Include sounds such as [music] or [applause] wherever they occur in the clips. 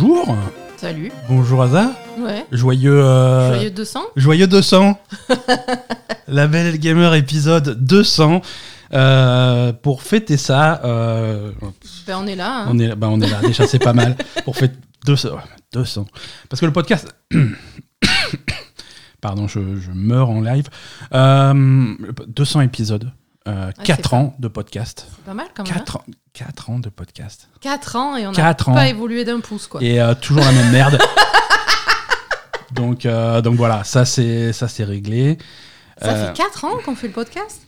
Bonjour. Salut. Bonjour Aza. Ouais. Joyeux. euh, Joyeux 200. Joyeux 200. [laughs] La Belle Gamer épisode 200. Euh, pour fêter ça, euh, Ben on est là. hein. on, est, bah, on est là. Déjà, c'est pas mal. [laughs] Pour fêter 200. ouais, 200. Parce que le podcast. [coughs] Pardon, je, je meurs en live. Euh, 200 épisodes. Euh, c'est 4 pas- ans de podcast. C'est pas mal quand même. 4 ans, 4 ans de podcast. 4 ans et on n'a ans. pas évolué d'un pouce quoi. Et euh, toujours la même [laughs] merde. donc, euh, donc voilà, ça c'est ça c'est réglé. Ça Euh, fait 4 ans qu'on fait le podcast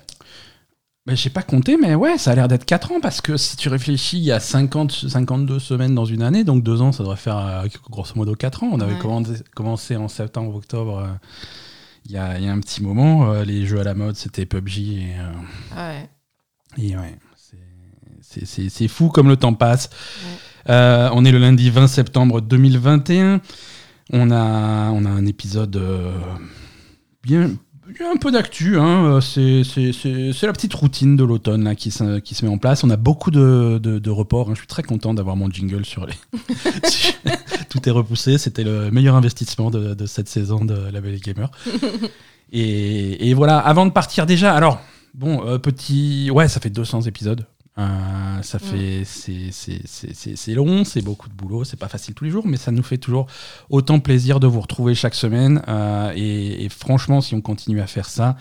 mais j'ai pas compté, mais ouais, ça a l'air d'être 4 ans parce que si tu réfléchis, il y a 50, 52 semaines dans une année, donc 2 ans, ça devrait faire euh, grosso modo 4 ans. On avait Ouais. commencé, commencé en septembre, octobre, il y, a, il y a un petit moment. euh, les jeux à la mode, c'était PUBG et, euh, Ouais. et ouais, c'est- fou comme le temps passe. Euh, on est le lundi 20 septembre 2021. On a, on a un épisode bien. Il y a un peu d'actu, hein. euh, c'est c'est- c'est- c'est la petite routine de l'automne là, qui, se, qui se met en place. On a beaucoup de, de, de reports. hein. Je suis très content d'avoir mon jingle sur les. [laughs] Tout est repoussé. C'était le meilleur investissement de, de cette saison de la Belle Gamer. [laughs] Et, et voilà, avant de partir déjà, alors, bon, euh, petit. Ouais, ça fait 200 épisodes. Euh, ça fait. c'est- c'est- long, c'est beaucoup de boulot, c'est pas facile tous les jours, mais ça nous fait toujours autant plaisir de vous retrouver chaque semaine. euh, et, et franchement, si on continue à faire ça,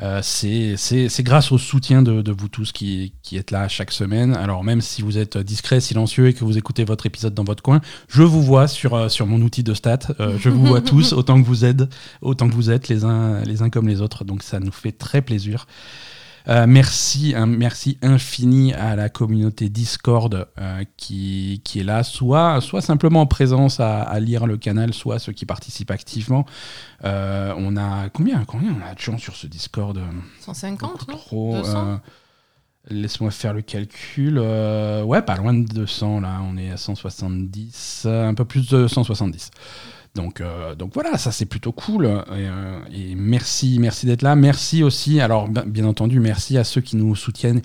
euh, c'est grâce au soutien de, de vous tous qui, qui êtes là chaque semaine. Alors même si vous êtes discret, silencieux et que vous écoutez votre épisode dans votre coin, je vous vois sur, euh, sur mon outil de stats. Euh, je vous vois [laughs] tous autant que vous êtes, autant que vous êtes les uns, les uns comme les autres. Donc ça nous fait très plaisir. Euh, merci, un merci infini à la communauté Discord euh, qui, qui est là, soit, soit simplement en présence à, à lire le canal, soit ceux qui participent activement. Euh, on a combien, combien on a de gens sur ce Discord euh, 150 Beaucoup non trop. 200? euh, Laisse-moi faire le calcul. ouais, pas loin de 200 là. On est à 170, euh, un peu plus de 170. Donc, euh, voilà, ça c'est plutôt cool. Et, euh, et merci, merci d'être là. Merci aussi. Alors bien entendu, merci à ceux qui nous soutiennent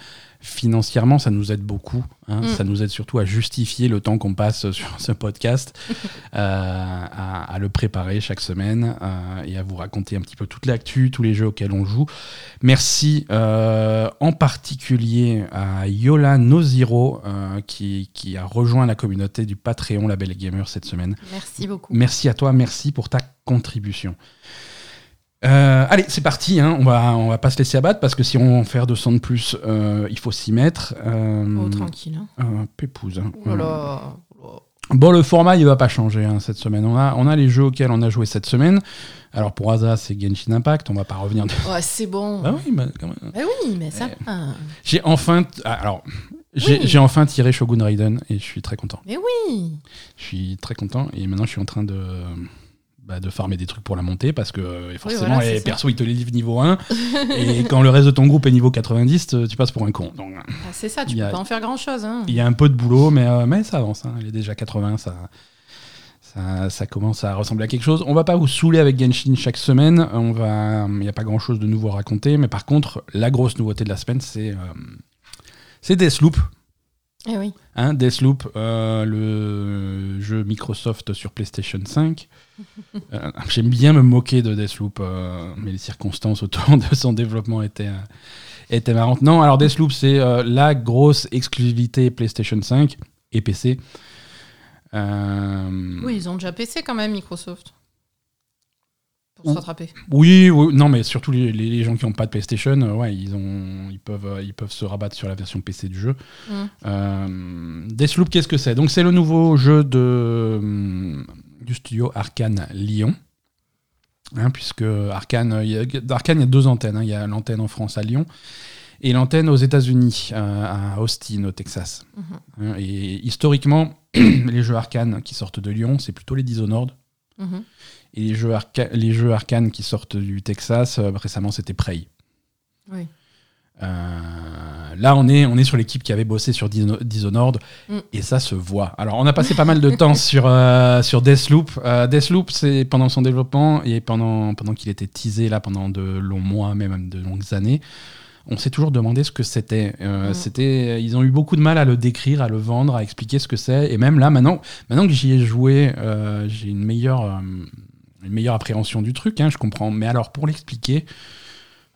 financièrement. Ça nous aide beaucoup. hein. Mm. Ça nous aide surtout à justifier le temps qu'on passe sur ce podcast, [laughs] euh, à, à le préparer chaque semaine euh, et à vous raconter un petit peu toute l'actu, tous les jeux auxquels on joue. Merci euh, en particulier à Yola Noziro qui, qui a rejoint la communauté du Patreon Label Gamer cette semaine. Merci beaucoup. Merci à toi, merci pour ta contribution. Euh, allez, c'est parti, hein. on, va, on va pas se laisser abattre parce que si on en faire 200 de plus, euh, il faut s'y mettre. Euh, Oh, tranquille. Hein. pépouze. hein. Oh. Oh. Bon, le format, il va pas changer hein, cette semaine. On a, on a les jeux auxquels on a joué cette semaine. Alors pour Asa, c'est Genshin Impact, on va pas revenir. de- Ouais, c'est bon. Ah oui, bah, quand même. Bah oui, mais ça. ah. J'ai enfin, ah, alors, j'ai Oui. j'ai enfin tiré Shogun Raiden et je suis très content. Mais oui. Je suis très content et maintenant je suis en train de, bah, de farmer des trucs pour la montée parce que euh, forcément voilà, c'est les persos ils te les livrent niveau 1 [laughs] et quand le reste de ton groupe est niveau 90, euh, tu passes pour un con. Donc Ah, c'est ça, tu peux a- pas en faire grand chose. Hein. il y a un peu de boulot, mais, euh, mais ça avance. hein. Il est déjà 80, ça, ça, ça commence à ressembler à quelque chose. On va pas vous saouler avec Genshin chaque semaine. On va, il n'y a pas grand chose de nouveau à raconter, mais par contre, la grosse nouveauté de la semaine, c'est euh, c'est Deathloop. Eh oui. Hein, Deathloop, euh, le jeu Microsoft sur PlayStation 5. [laughs] Euh, J'aime bien me moquer de Deathloop, euh, mais les circonstances autour de son développement étaient, euh, étaient marrantes. Non, alors Deathloop, c'est euh, la grosse exclusivité PlayStation 5 et PC. Euh, Oui, ils ont déjà PC quand même, Microsoft. Pour se rattraper. Oui, oui, non, mais surtout les, gens qui n'ont pas de PlayStation, euh, ouais, ils, ont, ils, peuvent, euh, ils peuvent se rabattre sur la version PC du jeu. Mm. Euh, Deathloop, qu'est-ce que c'est? Donc, c'est le nouveau jeu de, hum, du studio Arkane Lyon. Hein, puisque Arkane, euh, il y a, Arkane, il y a deux antennes. hein. Il y a l'antenne en France à Lyon et l'antenne aux États-Unis, euh, à Austin, au Texas. Mhm. Hein, et historiquement, [clears throat] les jeux Arkane qui sortent de Lyon, c'est plutôt les Dishonored. Mhm. Et les jeux, arca- les jeux arcane qui sortent du Texas, euh, récemment, c'était Prey. Oui. Euh, là, on est, on est sur l'équipe qui avait bossé sur Dishonored, Mm. et ça se voit. Alors, on a passé pas mal de temps sur, euh, sur Deathloop. Euh, Deathloop, c'est pendant son développement et pendant, pendant qu'il était teasé, là, pendant de longs mois, même de longues années, on s'est toujours demandé ce que c'était. Mm. C'était, ils ont eu beaucoup de mal à le décrire, à le vendre, à expliquer ce que c'est. Et même là, maintenant, maintenant que j'y ai joué, j'ai une meilleure, une meilleure appréhension du truc. hein, je comprends. Mais alors, pour l'expliquer,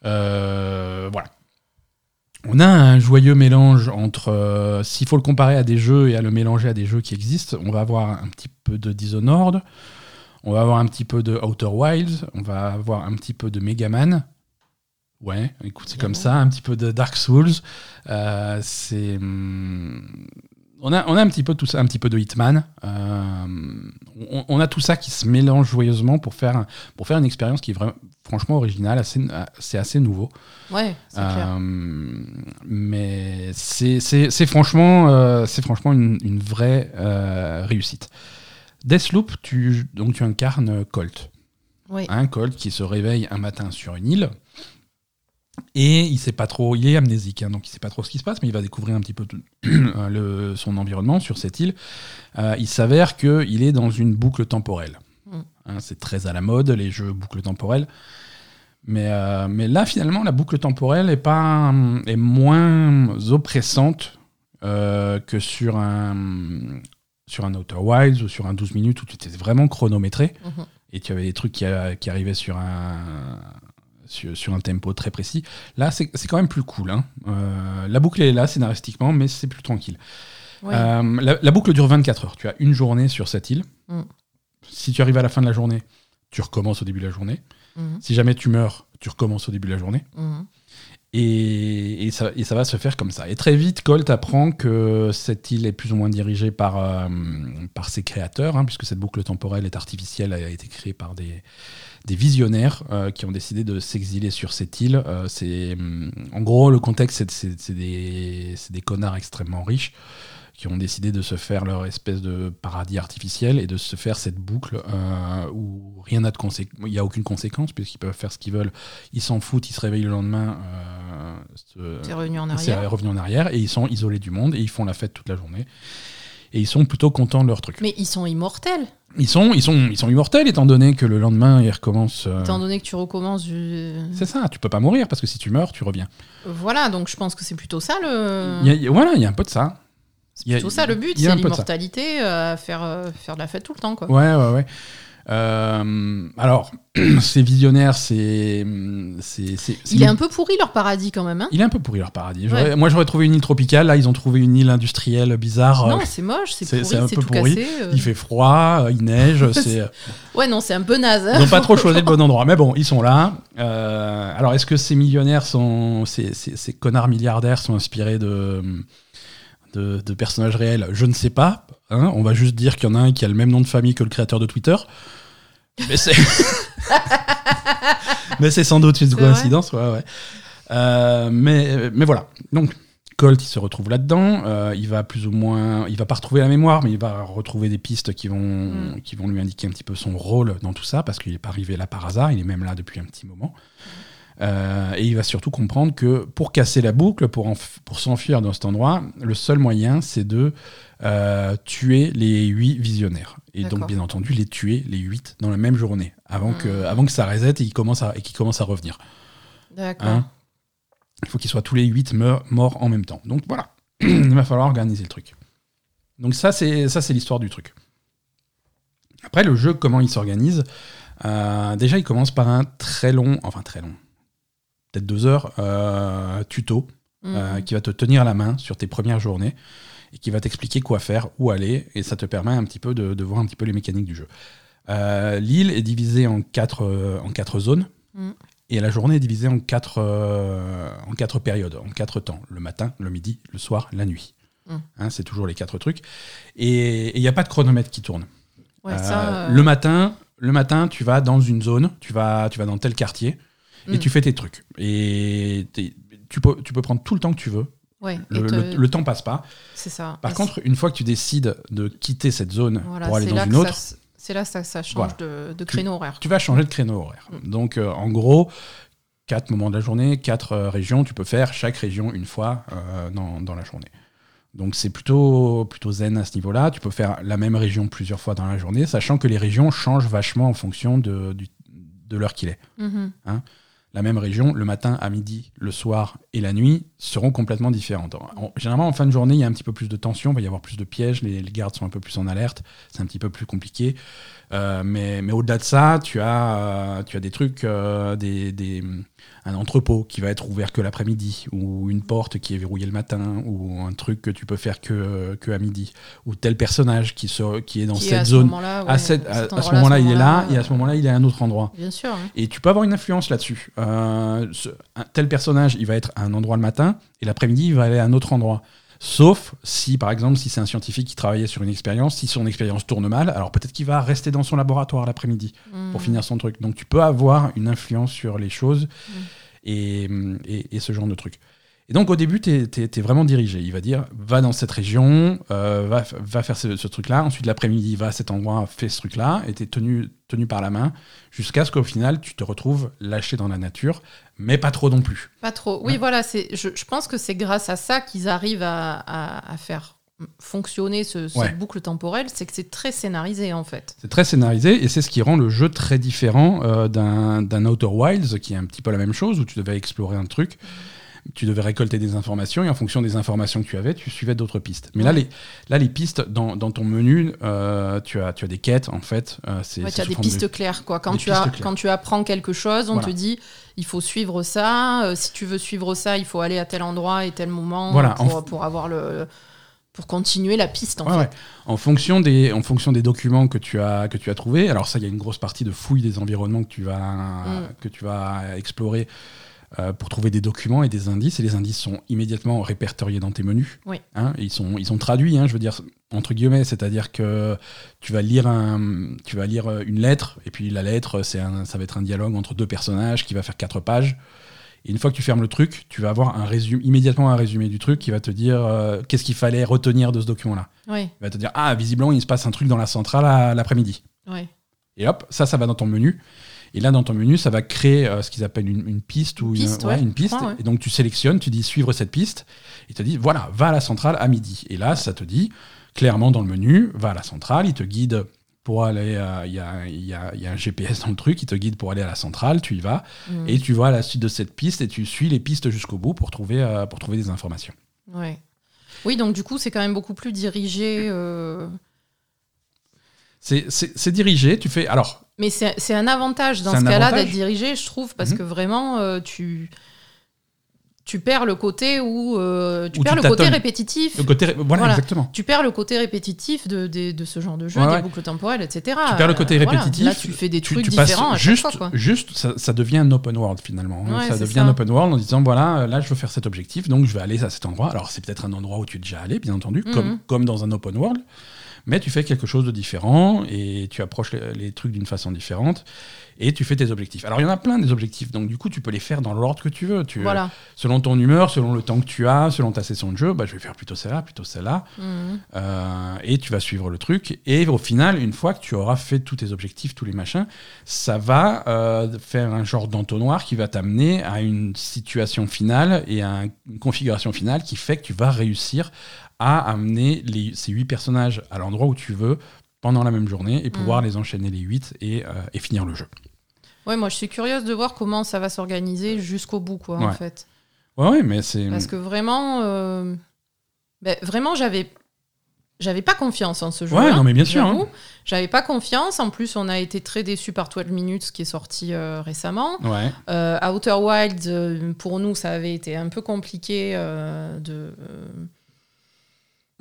euh, voilà. On a un joyeux mélange entre, euh, s'il faut le comparer à des jeux et à le mélanger à des jeux qui existent, on va avoir un petit peu de Dishonored, on va avoir un petit peu de Outer Wilds, on va avoir un petit peu de Mega Man. Ouais, écoute, c'est comme ça, un petit peu de Dark Souls. Euh, c'est, hum, on a, on a un petit peu tout ça, un petit peu de Hitman. Euh, on, on a tout ça qui se mélange joyeusement pour faire, pour faire une expérience qui est vraiment, franchement originale, assez, c'est assez nouveau. Ouais, c'est clair. Euh, mais c'est c'est- c'est franchement, euh, c'est franchement une, une vraie réussite. Deathloop, tu, donc tu incarnes Colt. Oui. Un Colt qui se réveille un matin sur une île. Et il sait pas trop, il est amnésique, hein, donc il sait pas trop ce qui se passe, mais il va découvrir un petit peu tout- [clears throat] le, son environnement sur cette île. Euh, il s'avère qu'il est dans une boucle temporelle. Mm. Hein, c'est très à la mode, les jeux boucles temporelles. Mais, euh, mais là, finalement, la boucle temporelle est, pas, est moins oppressante euh, que sur un, sur un Outer Wilds ou sur un 12 minutes où tu étais vraiment chronométré Mhm. et tu avais des trucs qui, qui arrivaient sur un, sur, sur un tempo très précis. Là, c'est quand même plus cool. hein. Euh, la boucle est là scénaristiquement, mais c'est plus tranquille. Ouais. Euh, la, la boucle dure 24 heures. Tu as une journée sur cette île. Mm. Si tu arrives à la fin de la journée, tu recommences au début de la journée. Mhm. Si jamais tu meurs, tu recommences au début de la journée. Mhm. Et, et ça, et ça va se faire comme ça. Et très vite, Colt apprend que cette île est plus ou moins dirigée par, euh, par ses créateurs, hein, puisque cette boucle temporelle est artificielle, elle a été créée par des, des visionnaires euh, qui ont décidé de s'exiler sur cette île. Euh, c'est, hum, en gros, le contexte, c'est, des, des connards extrêmement riches qui ont décidé de se faire leur espèce de paradis artificiel et de se faire cette boucle euh, où rien n'a de il n'y a aucune conséquence puisqu'ils peuvent faire ce qu'ils veulent, ils s'en foutent, ils se réveillent le lendemain, euh, T'es revenu en c'est arrière. revenu en arrière et ils sont isolés du monde et ils font la fête toute la journée et ils sont plutôt contents de leur truc. Mais ils sont immortels, Ils sont, ils sont, ils sont immortels étant donné que le lendemain ils recommencent. euh, étant donné que tu recommences du... c'est ça, tu peux pas mourir parce que si tu meurs, tu reviens. Voilà, donc je pense que c'est plutôt ça le... Il y a- il y a- voilà, il y a un peu de ça. C'est plutôt ça le but, c'est l'immortalité, euh, faire, euh, faire de la fête tout le temps, quoi. Ouais, ouais, ouais. Euh, alors, [clears throat] ces visionnaires, c'est, c'est, c'est- c'est- Il est un peu pourri leur paradis quand même, hein il est un peu pourri leur paradis. Ouais. Moi, j'aurais trouvé une île tropicale. Là, ils ont trouvé une île industrielle bizarre. Non, c'est moche, c'est pourri, c'est tout pourri. cassé. euh. Il fait froid, il neige. [laughs] c'est, Ouais, non, c'est un peu naze. hein. ils n'ont pas trop choisi le bon [laughs] endroit. Mais bon, ils sont là. Euh, alors, est-ce que ces millionnaires sont, ces, ces- ces connards milliardaires sont inspirés de, de, de personnages réels Je ne sais pas. hein. On va juste dire qu'il y en a un qui a le même nom de famille que le créateur de Twitter. Mais c'est. [laughs] mais c'est sans doute une coïncidence, ouais, ouais. Euh, mais, mais voilà. Donc, Colt, il se retrouve là-dedans. Euh, il va plus ou moins. Il va pas retrouver la mémoire, mais il va retrouver des pistes qui vont, Mm. qui vont lui indiquer un petit peu son rôle dans tout ça, parce qu'il n'est pas arrivé là par hasard. Il est même là depuis un petit moment. Euh, et il va surtout comprendre que pour casser la boucle, pour, pour s'enfuir dans cet endroit, le seul moyen, c'est de euh, tuer les huit visionnaires. Et donc, bien entendu, les tuer, les huit, dans la même journée, avant, que, Mhm. avant que ça reset et qu'ils commencent à, et qu'ils commencent à revenir. D'accord. Hein? Il faut qu'ils soient tous les huit morts en même temps. Donc voilà, [clears throat] il va falloir organiser le truc. Donc ça, c'est ça, c'est l'histoire du truc. Après, le jeu, comment il s'organise? Euh, Déjà, il commence par un très long, enfin très long, peut-être deux heures, euh, tuto euh, qui va te tenir la main sur tes premières journées et qui va t'expliquer quoi faire, où aller, et ça te permet un petit peu de, de voir un petit peu les mécaniques du jeu. Euh, L'île est divisée en quatre, en quatre zones. Mm. Et la journée est divisée en quatre, en quatre périodes, en quatre temps. Le matin, le midi, le soir, la nuit. Mm. Hein, c'est toujours les quatre trucs. Et il n'y a pas de chronomètre qui tourne. Ouais, ça, Le matin, le matin, tu vas dans une zone, tu vas, tu vas dans tel quartier et Mm. tu fais tes trucs. Et tu peux, tu peux prendre tout le temps que tu veux. ouais, Le, et te- le- le temps passe pas. c'est ça. Par Et contre, une fois que tu décides de quitter cette zone Voilà, pour aller dans une autre, C'est là que ça, ça change Voilà. de, de créneau horaire. tu vas changer de créneau horaire. Mm. Donc, euh, en gros, quatre moments de la journée, quatre euh, régions, tu peux faire chaque région une fois euh, dans, dans la journée. Donc, c'est plutôt, plutôt zen à ce niveau-là. Tu peux faire la même région plusieurs fois dans la journée, sachant que les régions changent vachement en fonction de, du- de l'heure qu'il est. Mhm. La même région, le matin, à midi, le soir et la nuit seront complètement différentes. En- généralement, en fin de journée, il y a un petit peu plus de tension, il va y avoir plus de pièges, les gardes sont un peu plus en alerte, c'est un petit peu plus compliqué. Euh, mais mais au-delà de ça, tu as, euh, tu as des trucs, euh, des, des- un entrepôt qui va être ouvert que l'après-midi, ou une porte qui est verrouillée le matin, ou un truc que tu peux faire que, que à midi, ou tel personnage qui, se, qui est dans Qui est cette ce zone. à, cette- à- ce moment-là, il est là, et à ce moment-là, il est à un autre endroit. Bien sûr. hein. Et tu peux avoir une influence là-dessus. Euh, tel personnage, il va être à un endroit le matin, et l'après-midi, il va aller à un autre endroit. Sauf si, par exemple, si c'est un scientifique qui travaillait sur une expérience, si son expérience tourne mal, alors peut-être qu'il va rester dans son laboratoire l'après-midi pour Mm. finir son truc. Donc tu peux avoir une influence sur les choses Mm. et, et- et ce genre de truc. Et donc au début, tu es, vraiment dirigé. Il va dire, va dans cette région, euh, va, va faire ce, ce truc-là. Ensuite, l'après-midi, va à cet endroit, fais ce truc-là. Et tu es tenu, tenu par la main jusqu'à ce qu'au final, tu te retrouves lâché dans la nature, mais pas trop non plus. Pas trop. Oui, Ouais. voilà. Je, je pense que c'est grâce à ça qu'ils arrivent à, à- à faire fonctionner ce, cette Ouais. boucle temporelle. C'est que c'est très scénarisé en fait. C'est très scénarisé et c'est ce qui rend le jeu très différent euh, d'un d'un Outer Wilds qui est un petit peu la même chose où tu devais explorer un truc, tu devais récolter des informations et en fonction des informations que tu avais, tu suivais d'autres pistes. Mais là, les, là, les pistes dans, dans ton menu, euh, tu, as, tu as des quêtes en fait. euh, c'est Ouais, c'est tu as des de- pistes claires quoi. Quand des tu as claires. quand tu apprends quelque chose, on Voilà. te dit il faut suivre ça. euh, si tu veux suivre ça, il faut aller à tel endroit et tel moment Voilà, pour, en f- pour avoir le pour continuer la piste en Ouais, fait. ouais. En, fonction des, en fonction des documents que tu as, que tu as trouvés, alors ça, il y a une grosse partie de fouille des environnements que tu vas, Mm. que tu vas explorer euh, pour trouver des documents et des indices. Et les indices sont immédiatement répertoriés dans tes menus. Oui. Hein, ils, sont, ils sont traduits, hein, je veux dire, entre guillemets, c'est-à-dire que tu vas, lire un, tu vas lire euh, une lettre, et puis la lettre, c'est un, ça va être un dialogue entre deux personnages qui va faire quatre pages. Et une fois que tu fermes le truc, tu vas avoir un résumé, immédiatement un résumé du truc qui va te dire euh, qu'est-ce qu'il fallait retenir de ce document-là. Oui, Il va te dire Ah, visiblement, il se passe un truc dans la centrale à l'après-midi. oui. Et hop, ça, ça va dans ton menu. Et là, dans ton menu, ça va créer euh, ce qu'ils appellent une, une piste ou Une piste, une, ouais, une piste. je crois, ouais. Et donc, tu sélectionnes, tu dis suivre cette piste. Et te dit voilà, va à la centrale à midi. Et là, ça te dit clairement dans le menu va à la centrale. Il te guide pour aller. euh, Il y, a, il y a- il y a un GPS dans le truc. Il te guide pour aller à la centrale. Tu y vas. Mm. Et tu vas à la suite de cette piste et tu suis les pistes jusqu'au bout pour trouver, euh, pour trouver des informations. Ouais. Oui, donc du coup, c'est quand même beaucoup plus dirigé. C'est dirigé. Tu fais. Alors, Mais c'est un avantage dans ce cas-là d'être dirigé, je trouve, parce Mhm. que vraiment, euh, tu, tu perds le côté où euh, tu Où perds tu le côté répétitif. le côté. Voilà, Voilà. exactement. Tu perds le côté répétitif de, de, de ce genre de jeu, Ouais, des ouais. boucles temporelles, etc. Tu perds le côté Euh, voilà. répétitif. Là, tu fais des tu, trucs tu différents à juste, fois. Quoi. juste ça, ça devient un open world finalement. hein. Ouais, ça devient ça. un open world en disant voilà, là je veux faire cet objectif, donc je vais aller à cet endroit. Alors c'est peut-être un endroit où tu es déjà allé, bien entendu, Mhm. comme, comme dans un open world, mais tu fais quelque chose de différent et tu approches les, les trucs d'une façon différente et tu fais tes objectifs. Alors il y en a plein des objectifs, donc du coup tu peux les faire dans l'ordre que tu veux. Tu, Voilà. Selon ton humeur, selon le temps que tu as, selon ta session de jeu, bah, je vais faire plutôt celle-là, plutôt celle-là. Mhm. Euh, et tu vas suivre le truc. Et au final, une fois que tu auras fait tous tes objectifs, tous les machins, ça va euh, faire un genre d'entonnoir qui va t'amener à une situation finale et à un- une configuration finale qui fait que tu vas réussir à amener les- ces huit personnages à l'endroit où tu veux pendant la même journée et pouvoir les enchaîner les huit et, euh, et finir le jeu. Ouais, moi, je suis curieuse de voir comment ça va s'organiser jusqu'au bout, quoi, en fait. Ouais, ouais, mais c'est. Parce que vraiment, euh, ben, vraiment, j'avais, j'avais pas confiance en ce jeu. Ouais, non, mais bien sûr, hein. J'avais pas confiance. En plus, on a été très déçus par 12 Minutes, qui est sorti euh, récemment. Ouais. Euh, Outer Wilds, euh, pour nous, ça avait été un peu compliqué euh, de,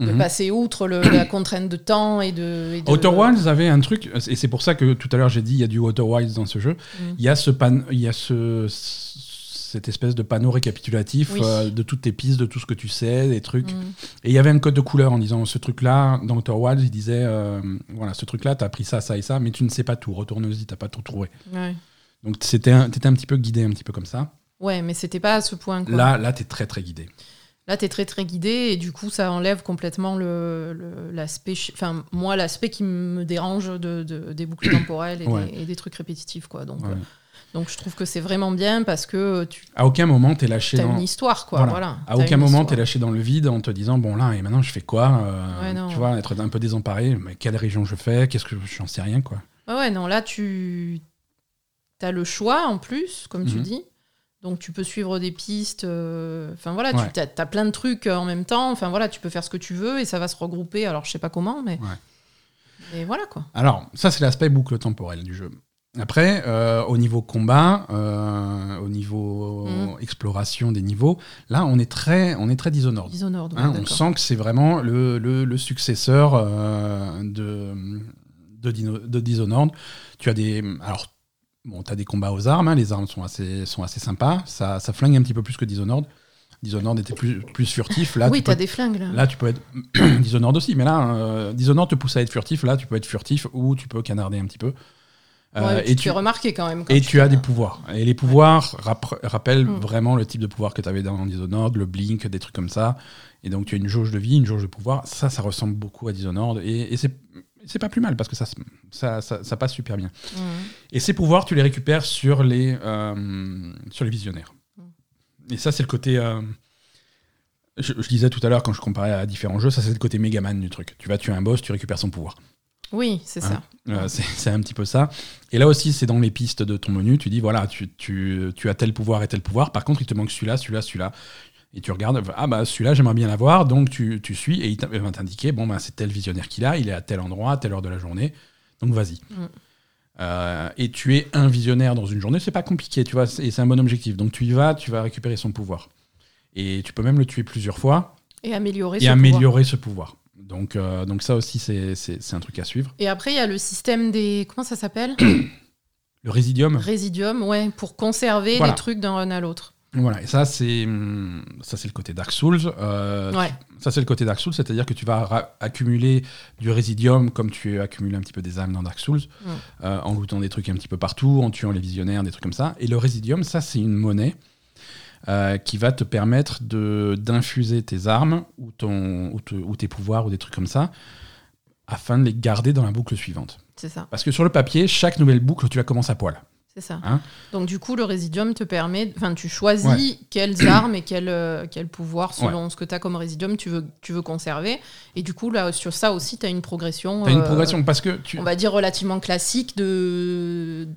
de Mhm. passer outre le- la [coughs] contrainte de temps et de. et de- Outer Wilds avait un truc, et c'est pour ça que tout à l'heure j'ai dit il y a du Outer Wilds dans ce jeu. Mm. Il y a ce pan, il y a ce cette espèce de panneau récapitulatif Oui. euh, de toutes tes pistes, de tout ce que tu sais, des trucs. Mm. Et il y avait un code de couleur en disant ce truc-là, dans Outer Wilds, il disait euh, voilà, ce truc-là, t'as appris ça, ça et ça, mais tu ne sais pas tout, retourne-y, t'as pas tout trouvé. Ouais. Donc un, t'étais un petit peu guidé, un petit peu comme ça. Ouais, mais c'était pas à ce point. Quoi. Là, là, t'es très très guidé. Là, tu es très très guidé et du coup, ça enlève complètement le- le- l'aspect. chi- Enfin, moi, l'aspect qui me dérange de, de- des boucles temporelles et, Ouais. des, et des trucs répétitifs. Quoi. Donc, Ouais. euh, donc, je trouve que c'est vraiment bien parce que tu À aucun moment t'es lâché as dans. une histoire. Quoi, Voilà. voilà. À aucun moment, histoire. t'es lâché dans le vide en te disant bon là et maintenant je fais quoi euh, Ouais. Tu vois, être un peu désemparé. Mais quelle région je fais Qu'est-ce que j'en sais rien quoi. Ouais, ouais, non, là, tu as le choix en plus, comme tu Mhm. dis. Donc tu peux suivre des pistes. euh, Enfin voilà, Ouais. tu as, plein de trucs euh, en même temps. Enfin voilà, tu peux faire ce que tu veux et ça va se regrouper. Alors je sais pas comment, mais. Ouais. Et voilà quoi. Alors, ça, c'est l'aspect boucle temporelle du jeu. Après, euh, au niveau combat, euh, au niveau Mhm. exploration des niveaux, là, on est très, on est très Dishonored. Dishonored. ouais, Hein, on sent que c'est vraiment le, le- le successeur euh, de, de, Dino- de Dishonored. Tu as des. Alors, bon, tu as des combats aux armes, hein, les armes sont assez, sont assez sympas. Ça, ça flingue un petit peu plus que Dishonored. Dishonored était plus, plus furtif. Là, oui, t'as des flingues là. là, tu peux être. [clears throat] Dishonored aussi, mais là, euh, Dishonored te pousse à être furtif. Là, tu peux être furtif ou tu peux canarder un petit peu. Euh, tu et tu, fais remarquer quand même. quand et tu tu as des pouvoirs. Et les pouvoirs rappellent Mm. vraiment le type de pouvoir que tu avais dans Dishonored, le blink, des trucs comme ça. Et donc tu as une jauge de vie, une jauge de pouvoir. Ça, ça ressemble beaucoup à Dishonored. Et, et c'est pas plus mal parce que ça, ça, ça, ça passe super bien. Mhm. Et ces pouvoirs, tu les récupères sur les, euh, sur les visionnaires. Mm. Et ça, c'est le côté. euh, je, je disais tout à l'heure quand je comparais à différents jeux, ça c'est le côté Megaman du truc. Tu vas tuer un boss, tu récupères son pouvoir. Oui, c'est ça. Euh, c'est c'est un petit peu ça. Et là aussi, c'est dans les pistes de ton menu. Tu dis, voilà, tu, tu, tu as tel pouvoir et tel pouvoir. Par contre, il te manque celui-là, celui-là, celui-là. Et tu regardes, ah bah celui-là, j'aimerais bien l'avoir. Donc tu, tu suis et il va t'indiquer, bon, bah, c'est tel visionnaire qu'il a, il est à tel endroit, à telle heure de la journée. Donc vas-y. Mm. Euh, et tu es un visionnaire dans une journée, c'est pas compliqué, tu vois, et c'est un bon objectif. Donc tu y vas, tu vas récupérer son pouvoir. Et tu peux même le tuer plusieurs fois Et améliorer et ce pouvoir. améliorer ce pouvoir. Donc, euh, donc ça aussi, c'est un truc à suivre. Et après, il y a le système des. Comment ça s'appelle? [coughs] Le Résidium, Résidium, ouais, pour conserver Voilà. les trucs d'un run à l'autre. Voilà, et ça c'est hum, ça c'est le côté Dark Souls. Euh, Ouais. Ça c'est le côté Dark Souls, c'est-à-dire que tu vas accumuler du résidium comme tu accumules un petit peu des âmes dans Dark Souls, Mm. euh, en lootant des trucs un petit peu partout, en tuant les visionnaires, des trucs comme ça. Et le résidium, ça c'est une monnaie euh, qui va te permettre de d'infuser tes armes ou ton ou, te- ou tes pouvoirs ou des trucs comme ça, afin de les garder dans la boucle suivante. C'est ça, Parce que sur le papier, chaque nouvelle boucle, tu la commences à poil. C'est ça. Hein Donc du coup, le résidium te permet, enfin, tu choisis [clears throat] quelles [clears throat] armes et quels euh, quels pouvoirs selon ce que tu as comme résidium tu veux tu veux conserver. Et du coup, là, sur ça aussi, tu as une progression. T'as une euh, progression parce que tu, On va dire relativement classique de.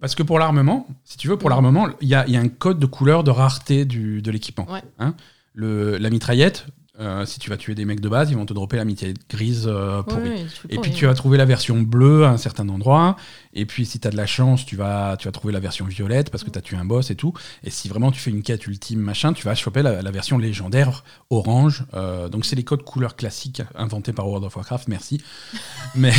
Parce que pour l'armement, si tu veux, pour l'armement, il y a, y a un code de couleur de rareté du, de l'équipement. Ouais. Hein? Le, la mitraillette, euh, si tu vas tuer des mecs de base, ils vont te dropper la mitraillette grise euh, pourrie. Et puis tu vas trouver la version bleue à un certain endroit. Et puis si tu as de la chance, tu vas, tu vas trouver la version violette parce que tu as tué un boss et tout. Et si vraiment tu fais une quête ultime, machin, tu vas choper la, la version légendaire orange. Euh, donc c'est les codes couleurs classiques inventés par World of Warcraft, merci. [laughs] Mais.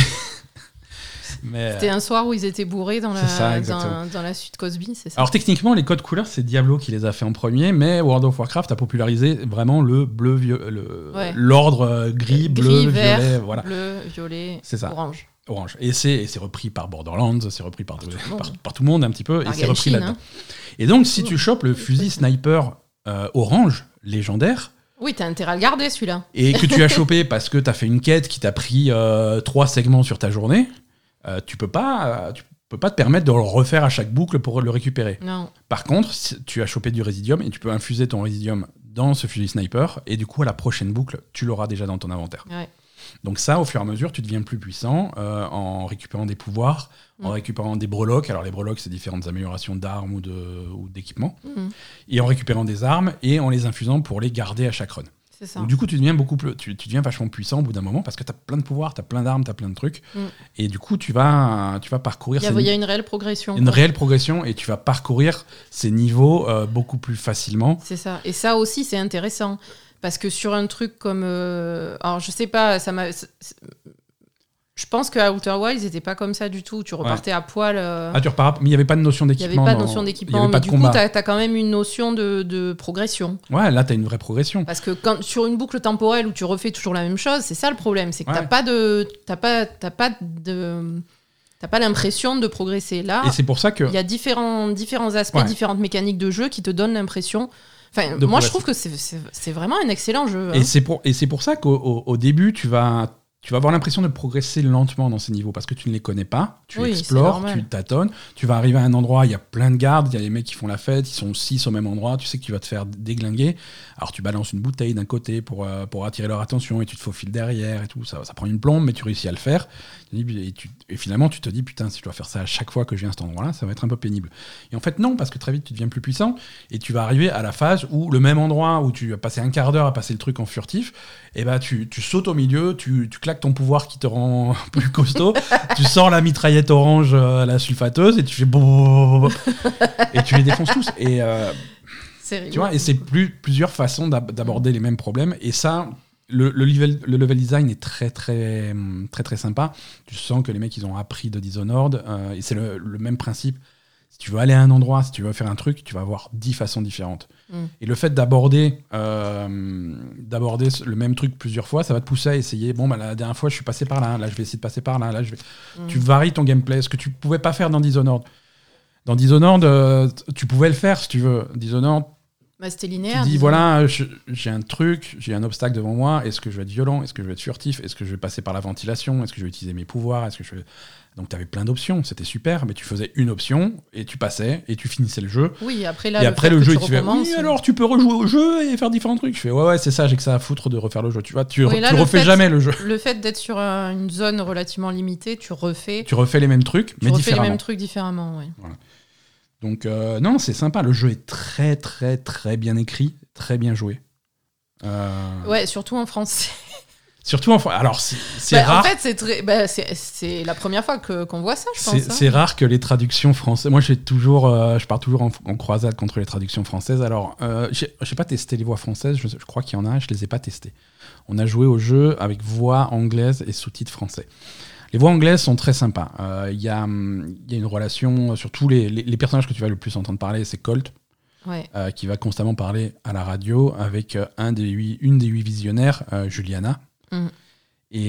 C'était un soir où ils étaient bourrés dans la, C'est ça, dans, exactement. dans la suite Cosby, c'est ça Alors techniquement, les codes couleurs, c'est Diablo qui les a fait en premier, mais World of Warcraft a popularisé vraiment le bleu, Ouais. l'ordre euh, gris, bleu, vert, violet, voilà, bleu, violet, ça. orange. orange. Et c'est repris par Borderlands, c'est repris par, tout le monde. par, par tout le monde un petit peu, et c'est repris là-dedans. hein. Et donc, si tu chopes le fusil sniper euh, orange légendaire, Oui, t'as intérêt à le garder celui-là. et que tu as chopé parce que tu as fait une quête qui t'a pris euh, trois segments sur ta journée, euh, tu peux pas, euh, tu peux pas te permettre de le refaire à chaque boucle pour le récupérer. Non. Par contre, tu as chopé du résidium et tu peux infuser ton résidium dans ce fusil sniper et du coup à la prochaine boucle, tu l'auras déjà dans ton inventaire. Ouais. Donc ça, au fur et à mesure, tu deviens plus puissant euh, en récupérant des pouvoirs, en récupérant des breloques. Alors les breloques, c'est différentes améliorations d'armes ou d'équipements. Mhm. Et en récupérant des armes et en les infusant pour les garder à chaque run. C'est ça. Donc du coup, tu deviens beaucoup plus, tu, tu deviens vachement puissant au bout d'un moment parce que tu as plein de pouvoirs, tu as plein d'armes, tu as plein de trucs. Mm. Et du coup, tu vas, tu vas parcourir Il y, a, y une réelle progression. une quoi. réelle progression et tu vas parcourir ces niveaux euh, beaucoup plus facilement. C'est ça. Et ça aussi, c'est intéressant. Parce que sur un truc comme. euh, Alors, je sais pas, ça m'a. Je pense qu'à Outer Wilds, c'était pas comme ça du tout. Tu repartais à poil. euh, Ah, tu repars, mais il n'y avait pas de notion Il n'y avait d'équipement. pas de notion d'équipement, mais du coup, tu as, quand même une notion de, de progression. Ouais, là, tu as une vraie progression. Parce que quand, sur une boucle temporelle où tu refais toujours la même chose, c'est ça le problème. C'est que Ouais. t'as pas de. T'as pas, t'as pas de. T'as pas l'impression de progresser. Là, Et c'est pour ça que. il y a différents, différents aspects, Ouais. différentes mécaniques de jeu qui te donnent l'impression. Enfin, moi, je trouve que c'est- vraiment un excellent jeu. hein. Et c'est pour, et c'est pour ça qu'au au, au début, tu vas, tu vas avoir l'impression de progresser lentement dans ces niveaux parce que tu ne les connais pas, tu Oui, explores, tu tâtonnes, tu vas arriver à un endroit, il y a plein de gardes, il y a des mecs qui font la fête, ils sont six au même endroit, tu sais que tu vas te faire déglinguer. Alors tu balances une bouteille d'un côté pour, euh, pour attirer leur attention et tu te faufiles derrière et tout, ça, ça prend une plombe, mais tu réussis à le faire. Et, tu- et finalement, tu te dis, putain, si je dois faire ça à chaque fois que je viens à cet endroit-là, ça va être un peu pénible. Et en fait, non, parce que très vite, tu deviens plus puissant et tu vas arriver à la phase où le même endroit où tu as passé un quart d'heure à passer le truc en furtif, et ben tu, tu sautes au milieu, tu, tu claques ton pouvoir qui te rend [laughs] plus costaud, tu sors la mitraillette orange, euh, la sulfateuse, et tu fais boum, et tu les défonces tous. Et euh, tu vois, et c'est plus, plusieurs façons d'ab- d'aborder les mêmes problèmes. Et ça, le, le level, le level design est très, très, très, très sympa. Tu sens que les mecs, ils ont appris de Dishonored. euh, et c'est le, le même principe. Si tu veux aller à un endroit, si tu veux faire un truc, tu vas avoir dix façons différentes. Mm. Et le fait d'aborder euh, d'aborder le même truc plusieurs fois, ça va te pousser à essayer. Bon, bah, la dernière fois, je suis passé par là. Là, je vais essayer de passer par là. Là, je vais... Mm. Tu varies ton gameplay, ce que tu pouvais pas faire dans Dishonored. Dans Dishonored, euh, tu pouvais le faire si tu veux. Dishonored, Bah, C'était tu linéaire. dis disons. voilà, j'ai un truc, j'ai un obstacle devant moi. Est-ce que je vais être violent Est-ce que je vais être furtif Est-ce que je vais passer par la ventilation Est-ce que je vais utiliser mes pouvoirs Est-ce que je vais... Donc tu avais plein d'options, c'était super, mais tu faisais une option et tu passais et tu finissais le jeu. Oui, après là, et après fait le jeu, tu il te fait oui, alors tu peux rejouer au jeu et faire différents trucs. Je fais ouais, ouais, c'est ça, j'ai que ça à foutre de refaire le jeu. Tu vois, tu, Oui, re- là, tu le refais fait- jamais le jeu. Le fait d'être sur un- une zone relativement limitée, tu refais, Tu refais les mêmes trucs, tu mais refais les différemment. mêmes trucs différemment. ouais. Donc euh, non, c'est sympa. Le jeu est très, très, très bien écrit, très bien joué. Euh, Ouais, surtout en français. Surtout en fran- Alors c'est Bah, rare. En fait, c'est très, bah, c'est la première fois qu'on voit ça, je pense. C'est hein. c'est rare que les traductions françaises. Moi, toujours, euh, je pars toujours en, en croisade contre les traductions françaises. Alors, euh, j'ai j'ai pas testé les voix françaises. Je, je crois qu'il y en a. Je les ai pas testées. On a joué au jeu avec voix anglaise et sous-titres français. Les voix anglaises sont très sympas. Euh, Il y, a, hum, y a une relation sur tous les, les- les personnages que tu vas le plus entendre parler. C'est Colt, Ouais. euh, qui va constamment parler à la radio avec euh, un des huit, une des huit visionnaires, euh, Juliana. Mm. Et,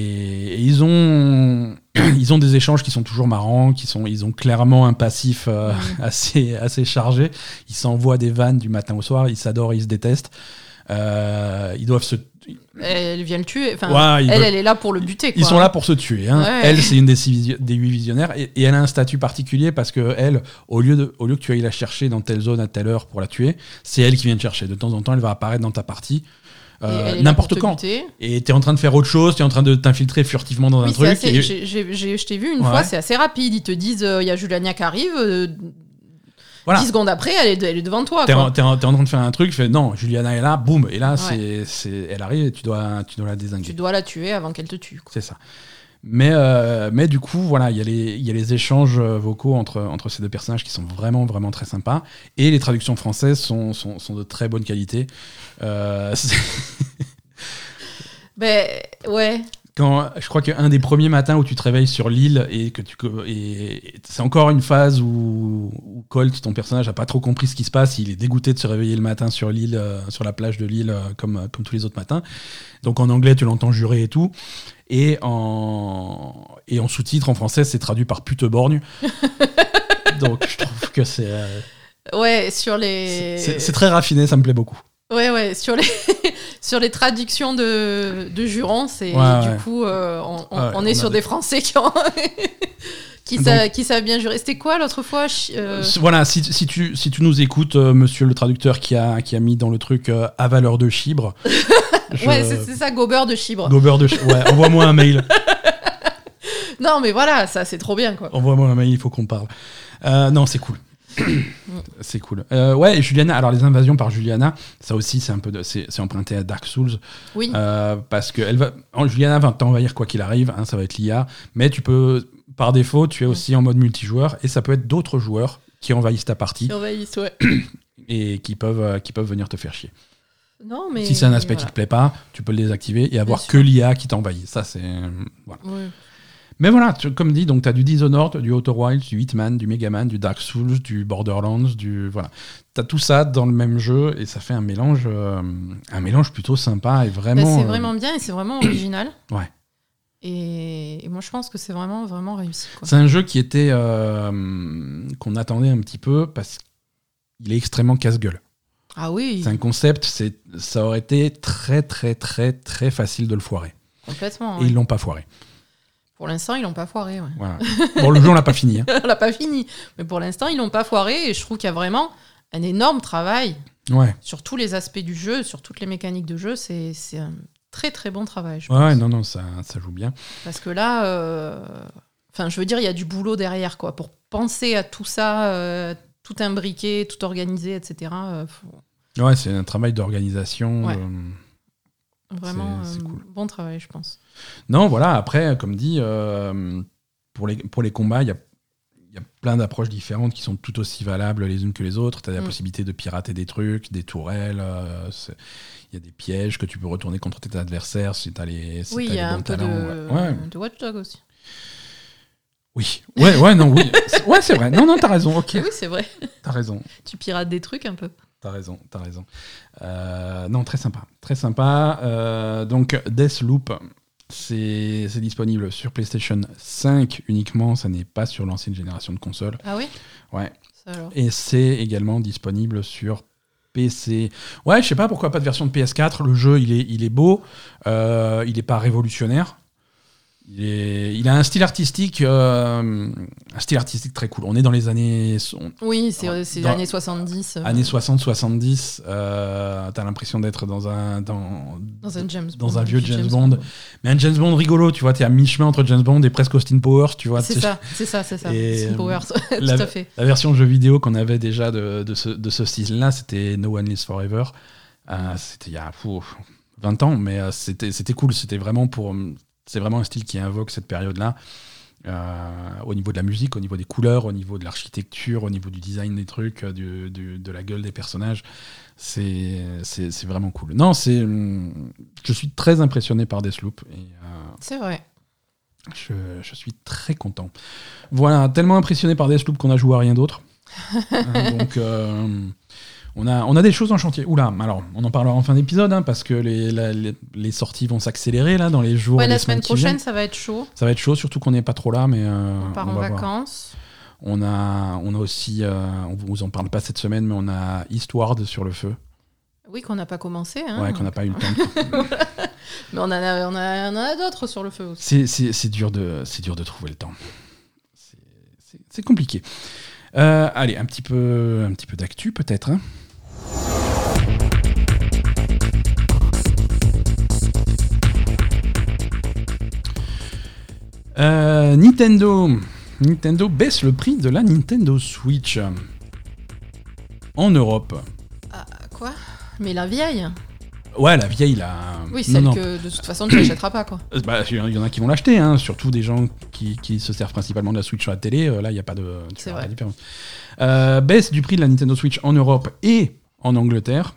et ils ont [clears throat] ils ont des échanges qui sont toujours marrants, qui sont ils ont clairement un passif euh, Mm. [laughs] assez assez chargé. Ils s'envoient des vannes du matin au soir, ils s'adorent, ils se détestent. Euh, ils doivent se Elle vient le tuer. Enfin, Ouais, elle, veulent- elle est là pour le buter. ils sont là pour se tuer. hein. Ouais. Elle, c'est une des, six des huit visionnaires et, et elle a un statut particulier parce que elle, au lieu, de, au lieu que tu ailles la chercher dans telle zone à telle heure pour la tuer, c'est elle qui vient te chercher. De temps en temps, elle va apparaître dans ta partie. Euh, n'importe quand. buter. Et tu es en train de faire autre chose, tu es en train de t'infiltrer furtivement dans un Oui, truc. assez- et- je t'ai vu une Ouais. fois, c'est assez rapide. Ils te disent, euh, il y a Juliania qui arrive, euh, Voilà. 10 secondes après, elle est, elle est devant toi. T'es en, t'es en- t'es en train de faire un truc, fais non, Juliana est là, boum, et là, Ouais. c'est, c'est, elle arrive et tu dois, tu dois la désinguer. Tu dois la tuer avant qu'elle te tue. C'est ça. Mais, euh, mais du coup, voilà, il y, a les- il y a les échanges euh, vocaux entre, entre ces deux personnages qui sont vraiment, vraiment très sympas. Et les traductions françaises sont, sont, sont de très bonne qualité. Euh, [laughs] Ben, ouais. quand, je crois qu'un des premiers matins où tu te réveilles sur l'île et que tu co- et, et c'est encore une phase où, où Colt, ton personnage, a pas trop compris ce qui se passe. Il est dégoûté de se réveiller le matin sur l'île, euh, sur la plage de l'île, euh, comme, comme tous les autres matins. Donc en anglais, tu l'entends jurer et tout. Et en, et en sous-titre, en français, c'est traduit par pute borgne. [laughs] Donc je trouve que c'est, euh, Ouais, sur les. c'est, très raffiné, ça me plaît beaucoup. Ouais, ouais, sur les, [laughs] sur les traductions de, de jurons, c'est Ouais, du ouais. coup, euh, on, on- Ouais, on est on sur des- des Français qui, ont [laughs] qui, sa- qui savent bien jurer. C'était quoi l'autre fois euh, Euh, Voilà, si, si tu, si tu nous écoutes, euh, monsieur le traducteur qui a, qui a mis dans le truc euh, à valeur de chibre. Je- Ouais, c'est ça, Gobeur de Chibre. Gober de chi- Ouais, envoie-moi un mail. [laughs] Non, mais voilà, ça c'est trop bien quoi. Envoie-moi un mail, il faut qu'on parle. Euh, non, c'est cool. [coughs] c'est cool. Euh, ouais, Juliana, alors les invasions par Juliana, ça aussi, c'est un peu c'est, emprunté à Dark Souls. Oui, Euh, parce que elle va, Juliana va t'envahir quoi qu'il arrive, hein, ça va être l'IA. Mais tu peux, par défaut, tu es aussi en mode multijoueur et ça peut être d'autres joueurs qui envahissent ta partie surveillisse, ouais. [coughs] et qui peuvent, qui peuvent venir te faire chier. Non, mais. si c'est un aspect qui voilà. te plaît pas, tu peux le désactiver et avoir que l'IA qui t'envahit. Ça, c'est. euh, Voilà. Mais voilà, tu- comme dit, donc tu as du Dishonored, du Outer Wilds, du Hitman, du Megaman, du Dark Souls, du Borderlands, du. Voilà. Tu as tout ça dans le même jeu et ça fait un mélange, euh, un mélange plutôt sympa et Bah, vraiment. c'est euh, vraiment bien et c'est vraiment original. Ouais. Et, et moi je pense que c'est vraiment, vraiment réussi. C'est un jeu qui était. euh, qu'on attendait un petit peu parce qu'il est extrêmement casse-gueule. Ah oui, C'est un concept, c'est, ça aurait été très, très, très, très facile de le foirer. complètement. Et ouais. ils l'ont pas foiré. Pour l'instant, ils l'ont pas foiré. ouais. Voilà. Bon, le jeu, on l'a pas fini. hein. [laughs] On l'a pas fini. Mais pour l'instant, ils l'ont pas foiré. Et je trouve qu'il y a vraiment un énorme travail Ouais. sur tous les aspects du jeu, sur toutes les mécaniques de jeu. C'est c'est un très très bon travail. Je Ouais, pense. ouais, non, non, ça, ça joue bien. Parce que là, euh, enfin, je veux dire, il y a du boulot derrière, quoi. Pour penser à tout ça, euh, tout imbriquer, tout organiser, etc. euh, faut Ouais, c'est un travail d'organisation. Ouais. euh, vraiment C'est- euh, cool. bon travail, je pense. Non, voilà, après, comme dit, pour, les, pour les combats, il y a, il y a plein d'approches différentes qui sont tout aussi valables les unes que les autres. Tu as la Mm. possibilité de pirater des trucs, des tourelles. euh, Il y a des pièges que tu peux retourner contre tes adversaires si tu as les, si oui, y les a bons un peu talents. de, Ouais. De Watch Dogs aussi. Oui, ouais, ouais, non, oui. [laughs] Ouais, c'est vrai. Non, non, t'as raison, ok. Oui, c'est vrai. T'as raison. Tu pirates des trucs un peu. T'as raison, t'as raison. Euh, non, très sympa, très sympa. Euh, donc, Deathloop, c'est c'est disponible sur PlayStation 5 uniquement, ça n'est pas sur l'ancienne génération de consoles. Ah oui? Ouais. Alors? Et c'est également disponible sur PC. Ouais, je sais pas pourquoi pas de version de PS4. Le jeu, il est, il est beau, euh, il n'est pas révolutionnaire. Il, est, il a un style artistique, euh, un style artistique très cool. On est dans les années, on- Oui, c'est les années 70. euh, années 60-70. Euh, T'as l'impression d'être dans un, dans, Dans un James dans Bond, un vieux James Bond. mais un James Bond rigolo. Tu vois, t'es à mi-chemin entre James Bond et presque Austin Powers. Tu vois, C'est ça, [laughs] c'est ça, c'est ça. Austin euh, Powers, [laughs] tout la- à fait. La version jeu vidéo qu'on avait déjà de, de ce, de ce style-là, c'était No One Lives Forever. C'était il y a fou, 20 ans, mais c'était c'était cool. C'était vraiment pour. C'est vraiment un style qui invoque cette période-là. Euh, au niveau de la musique, au niveau des couleurs, au niveau de l'architecture, au niveau du design des trucs, euh, du- du- de la gueule des personnages. C'est vraiment cool. Non, c'est. hum, Je suis très impressionné par Deathloop euh, C'est vrai. je, je suis très content. Voilà, tellement impressionné par Deathloop qu'on a joué à rien d'autre. [laughs] Hein, donc, euh, on, a, on a des choses en chantier. Oula, alors, on en parlera en fin d'épisode, hein, parce que les, la- les, les sorties vont s'accélérer là, dans les jours Ouais, la semaine prochaine, ça va être chaud. Ça va être chaud, surtout qu'on n'est pas trop là, mais euh, On part on en voir. vacances. On a, on a aussi, euh, on vous en parle pas cette semaine, mais on a Eastward sur le feu, Oui, qu'on n'a pas commencé. Hein. ouais, qu'on n'a pas eu le temps. de- [laughs] Mais on en a, on a, on a d'autres sur le feu aussi. C'est- dur, de- dur de trouver le temps. C'est- compliqué. Euh, allez, un petit peu, un petit peu d'actu peut-être. hein. Euh, Nintendo. Nintendo baisse le prix de la Nintendo Switch. En Europe. Ah, quoi? Mais la vieille? Ouais, la vieille, là. Oui, celle non. que de toute façon tu n'achèteras pas, quoi. Euh, bah, Il y en a qui vont l'acheter, hein, surtout des gens qui, qui se servent principalement de la Switch sur la télé. euh, là, il n'y a pas de, C'est verras vrai. la différence. Euh, baisse du prix de la Nintendo Switch en Europe et en Angleterre.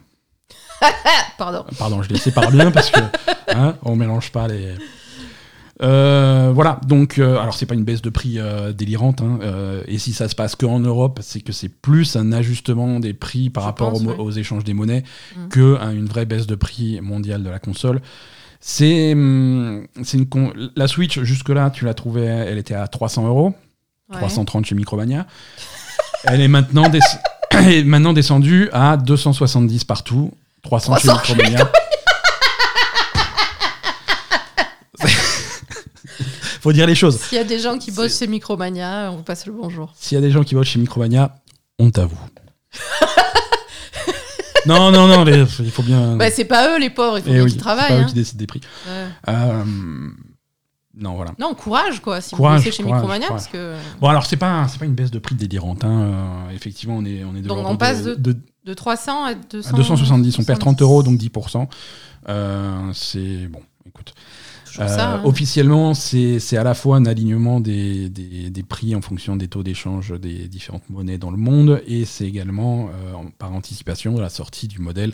[laughs] Pardon. Pardon, je les sépare bien parce que [laughs] hein, on mélange pas les. Euh, voilà, donc euh, alors c'est pas une baisse de prix euh, délirante, hein, et si ça se passe qu'en Europe, c'est que c'est plus un ajustement des prix par Je rapport pense, aux, mo- ouais. aux échanges des monnaies Mhm. que hein, une vraie baisse de prix mondiale de la console. C'est hum, c'est une con- la Switch jusque là, tu la trouvais, elle était à 300 euros. Ouais. 330 chez Micromania. Elle est maintenant, des- [coughs] est maintenant descendue à 270 partout, 300, 300 chez Micromania. [laughs] Faut dire les choses. S'il y a des gens qui bossent C'est- chez Micromania, on vous passe le bonjour. S'il y a des gens qui votent chez Micromania, on t'avoue. [laughs] non, non, non, mais il faut bien. Bah, c'est pas eux les pauvres, il faut Eh bien oui, qu'ils c'est travaillent. pas eux hein. qui décident des prix. Ouais. Euh, non, voilà. Non, courage quoi, si Courage, vous bossez chez courage, Micromania, courage. parce que Bon, alors, c'est pas, c'est pas une baisse de prix délirante. hein. Euh, effectivement, on est, on est de Donc, on passe de, de- de de 300 à 200. À 270, on perd 30 euros, donc 10%. Euh, c'est bon, écoute. Euh, ça, hein. Officiellement, c'est à la fois un alignement des, des, des prix en fonction des taux d'échange des différentes monnaies dans le monde, et c'est également, euh, par anticipation, la sortie du modèle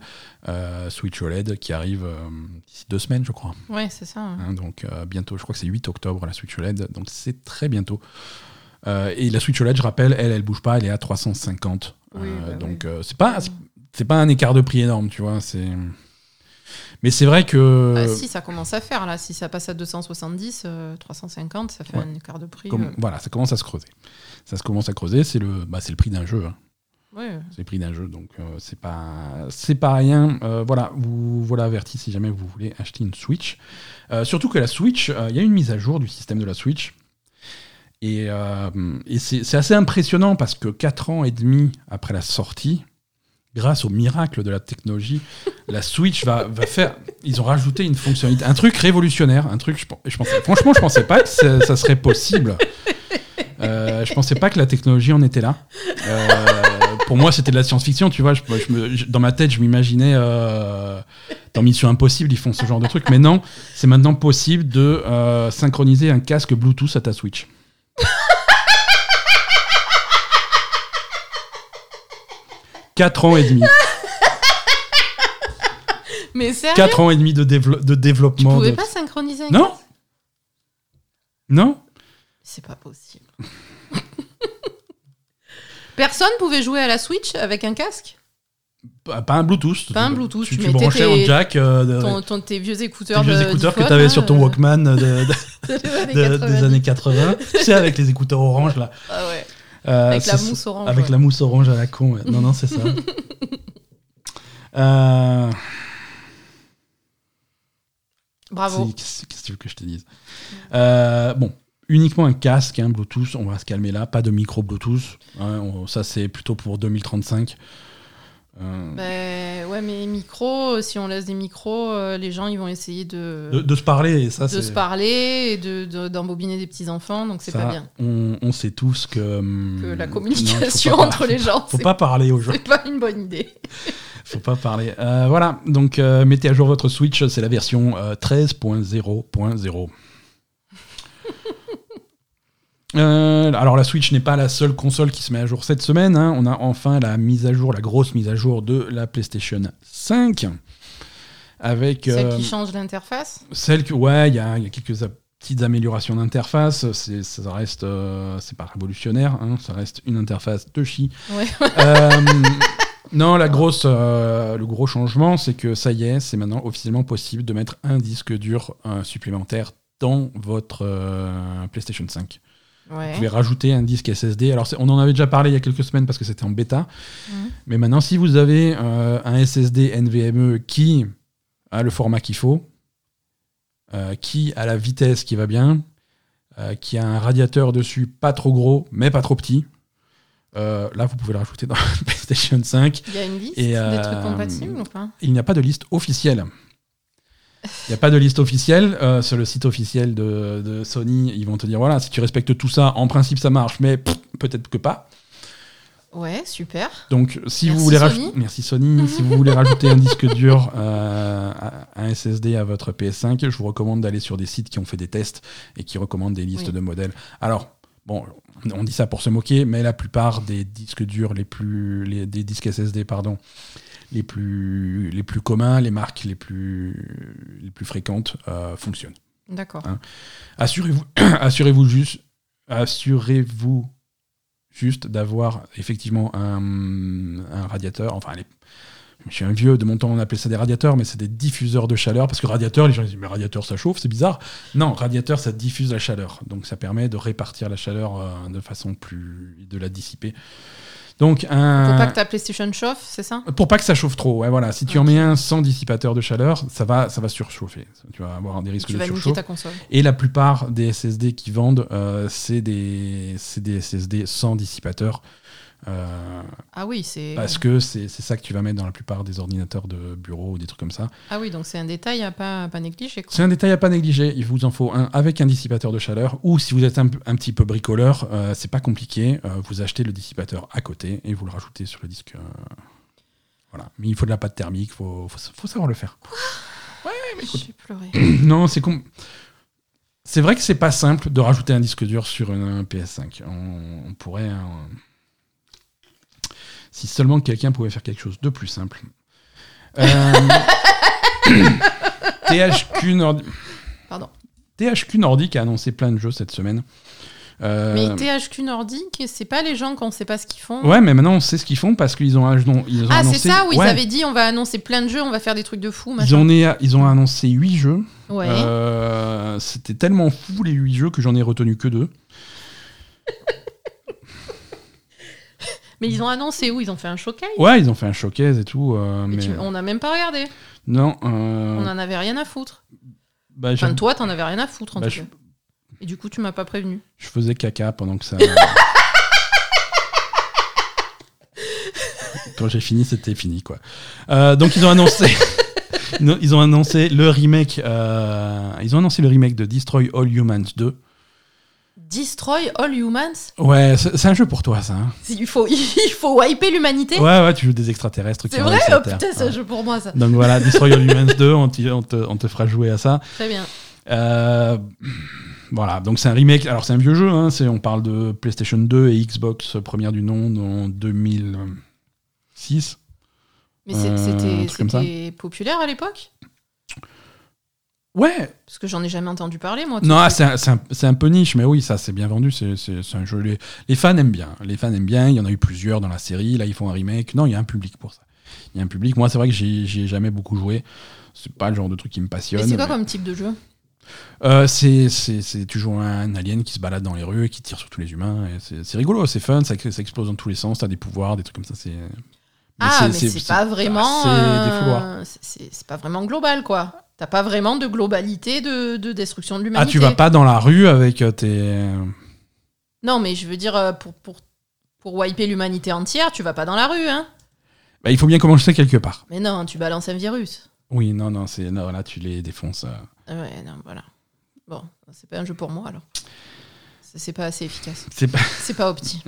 euh, Switch OLED qui arrive d'ici deux semaines, je crois. Ouais, c'est ça. hein. Hein, donc bientôt, je crois que c'est 8 octobre la Switch OLED, donc c'est très bientôt. Et la Switch OLED, je rappelle, elle, elle bouge pas, elle est à 350. Oui, bah donc euh, c'est pas, pas un écart de prix énorme, tu vois. C'est, mais c'est vrai que Bah, si, ça commence à faire là. Si ça passe à 270, euh, 350, ça fait Ouais. un écart de prix. comme- euh. voilà, ça commence à se creuser. Ça se commence à creuser. C'est le, bah, le prix d'un jeu. hein. Ouais. C'est le prix d'un jeu, donc euh, c'est pas c'est pas rien. Euh, voilà, vous voilà averti si jamais vous voulez acheter une Switch. Euh, surtout que la Switch, il y a une mise à jour du système de la Switch. Et, et c'est c'est assez impressionnant parce que 4 ans et demi après la sortie, grâce au miracle de la technologie, la Switch va, va faire. Ils ont rajouté une fonctionnalité, un truc révolutionnaire, un truc. Je, je pensais, franchement, je pensais pas que ça, serait possible. Euh, je pensais pas que la technologie en était là. Euh, pour moi, c'était de la science-fiction, tu vois. Dans ma tête, je m'imaginais euh, dans Mission Impossible, ils font ce genre de truc. Mais non, c'est maintenant possible de euh, synchroniser un casque Bluetooth à ta Switch. Quatre ans et demi. [laughs] Mais sérieux Quatre ans et demi de, dévelop- de Tu développement. pouvais de- pas synchroniser un Non. Non C'est pas possible. [laughs] Personne pouvait jouer à la Switch avec un casque? Pas pas un Bluetooth. Pas un Bluetooth, Tu, tu tu mettais branchais tes- en jack euh, de- ton, ton- Tes vieux tes écouteurs vieux de- écouteurs que d'iPhone, tu avais sur ton euh, Walkman de- de- [laughs] des années de- 90. des années 80. tu sais, avec les écouteurs orange là. Ah ouais. Euh, Avec la mousse orange. Avec ouais. la mousse orange à la con. ouais. Non, non, c'est ça. [laughs] Euh, Bravo. Qu'est-ce que tu veux que je te dise? Euh, Bon, uniquement un casque, un Bluetooth, on va se calmer là. Pas de micro Bluetooth. hein, on- ça, c'est plutôt pour 2035. Euh, ouais, mais micros, si on laisse des micros, euh, les gens ils vont essayer de, de, de se parler, et ça, de se parler et de- de- d'embobiner des petits enfants, donc c'est pas bien. On, on sait tous que. hum, Que la communication entre les [laughs] gens, Faut pas parler aux gens. c'est pas une bonne idée. [laughs] Faut pas parler. Euh, voilà, donc euh, mettez à jour votre Switch, c'est la version euh, 13.0.0. Euh, alors la Switch n'est pas la seule console qui se met à jour cette semaine. hein. On a enfin la mise à jour, la grosse mise à jour de la PlayStation 5. Avec Celle euh, qui change l'interface celle que ouais, il y a, il y a quelques petites améliorations d'interface. C'est ça reste euh, c'est pas révolutionnaire, hein. ça reste une interface de chi. Ouais. [laughs] Non, la grosse, le gros changement, c'est que ça y est, c'est maintenant officiellement possible de mettre un disque dur supplémentaire dans votre PlayStation 5. Vous pouvez rajouter un disque SSD. Alors, on en avait déjà parlé il y a quelques semaines parce que c'était en bêta. Mhm. Mais maintenant, si vous avez euh, un SSD NVMe qui a le format qu'il faut, euh, qui a la vitesse qui va bien, euh, qui a un radiateur dessus pas trop gros, mais pas trop petit, euh, là, vous pouvez le rajouter dans la [laughs] PlayStation 5. Il y a une liste Et, des trucs compatibles ou pas? Il n'y a pas de liste officielle. Il n'y a pas de liste officielle. Euh, sur le site officiel de, de Sony, ils vont te dire voilà, si tu respectes tout ça, en principe ça marche, mais peut-être que pas. Ouais, super. Donc, si Merci vous voulez Sony. merci Sony, [laughs] si vous voulez rajouter un disque dur, euh, un SSD à votre PS5, je vous recommande d'aller sur des sites qui ont fait des tests et qui recommandent des listes Oui. de modèles. Alors, bon, on dit ça pour se moquer, mais la plupart des disques durs les plus, les, des disques SSD, pardon, les plus, les plus communs, les marques les plus, les plus fréquentes euh, fonctionnent. D'accord. Assurez-vous, [clears throat] assurez-vous juste, assurez-vous juste d'avoir effectivement un, un radiateur. Enfin, les- je suis un vieux de mon temps, on appelait ça des radiateurs, mais c'est des diffuseurs de chaleur parce que radiateur, les gens disent mais radiateur ça chauffe, c'est bizarre. Non, radiateur ça diffuse la chaleur, donc ça permet de répartir la chaleur euh, de façon plus, de la dissiper. Donc un, Faut pas que ta PlayStation chauffe, c'est ça? Pour pas que ça chauffe trop, ouais, voilà. Si tu en mets un sans dissipateur de chaleur, ça va, ça va surchauffer. Tu vas avoir des risques Tu de vas surchauffe. ta console. Et la plupart des SSD qui vendent, euh, c'est des, c'est des SSD sans dissipateur. Euh, Ah oui, c'est. parce que c'est ça que tu vas mettre dans la plupart des ordinateurs de bureau ou des trucs comme ça. Ah oui, donc c'est un détail à pas, à pas négliger. C'est un détail à pas négliger. Il vous en faut un avec un dissipateur de chaleur. Ou si vous êtes un, un petit peu bricoleur, euh, c'est pas compliqué. euh, vous achetez le dissipateur à côté et vous le rajoutez sur le disque. voilà. Mais il faut de la pâte thermique. Il faut, faut, faut savoir le faire. J'ai pleuré. [clears throat] non, c'est com- C'est vrai que c'est pas simple de rajouter un disque dur sur un PS5. On, on pourrait. hein, si seulement quelqu'un pouvait faire quelque chose de plus simple. Euh, [laughs] THQ, Nordi- Pardon. THQ Nordic a annoncé plein de jeux cette semaine. Euh, Mais THQ Nordique, c'est pas les gens qu'on sait pas ce qu'ils font. Ouais, mais maintenant on sait ce qu'ils font parce qu'ils ont, ils ont ah, annoncé. c'est ça où ils avaient dit on va annoncer plein de jeux, on va faire des trucs de fou, ils, ont, ils ont annoncé 8 jeux. Ouais. Euh, C'était tellement fou les 8 jeux que j'en ai retenu que deux. Mais ils ont annoncé où? Ils ont fait un showcase? Ouais, ils ont fait un showcase et tout. euh, Mais mais tu- On n'a même pas regardé. non. euh, On en avait rien à foutre. bah, Enfin, j'aime- toi, t'en avais rien à foutre en Bah, tout je- cas. Et du coup, tu m'as pas prévenu. je faisais caca pendant que ça. [laughs] Quand j'ai fini, c'était fini quoi. Euh, donc ils ont annoncé. [laughs] Non, Ils ont annoncé le remake. euh, ils ont annoncé le remake de Destroy All Humans 2. Destroy all humans Ouais, c'est un jeu pour toi, ça. hein. Il faut, [laughs] il faut wiper l'humanité Ouais, ouais, tu joues des extraterrestres C'est vrai? Oh putain, c'est un Ouais. jeu pour moi ça. Donc voilà, [laughs] Destroy All Humans 2, on, te, on te fera jouer à ça. Très bien. Euh, voilà, donc c'est un remake. Alors c'est un vieux jeu, hein, on parle de PlayStation 2 et Xbox première du nom en 2006. Mais Euh, c'était populaire à l'époque? Ouais, Parce que j'en ai jamais entendu parler moi. non, ah, c'est un, peu niche, mais oui, ça c'est bien vendu. C'est un jeu. Les, les fans aiment bien. Les fans aiment bien. Il y en a eu plusieurs dans la série. Là, ils font un remake. Non, il y a un public pour ça. Il y a un public. Moi, c'est vrai que j'y ai jamais beaucoup joué. C'est pas le genre de truc qui me passionne. C'est quoi mais- comme type de jeu? Euh, c'est, c'est, c'est- tu joues un alien qui se balade dans les rues et qui tire sur tous les humains. C'est, rigolo, c'est fun, ça, ça explose dans tous les sens, t'as des pouvoirs, des trucs comme ça. C'est, Ah, mais c'est pas vraiment. C'est euh, c'est pas vraiment global quoi. T'as pas vraiment de globalité de, de destruction de Ah, l'humanité. tu vas pas dans la rue avec euh, tes. Non, mais je veux dire, euh, pour, pour, pour wiper l'humanité entière, tu vas pas dans la rue, hein Bah, il faut bien commencer quelque part. Mais non, tu balances un virus. Oui, non, non, c'est, non, là, tu les défonces. euh. Ah Ouais, non, voilà. Bon, c'est pas un jeu pour moi alors. C'est pas assez efficace. C'est pas... C'est pas opti.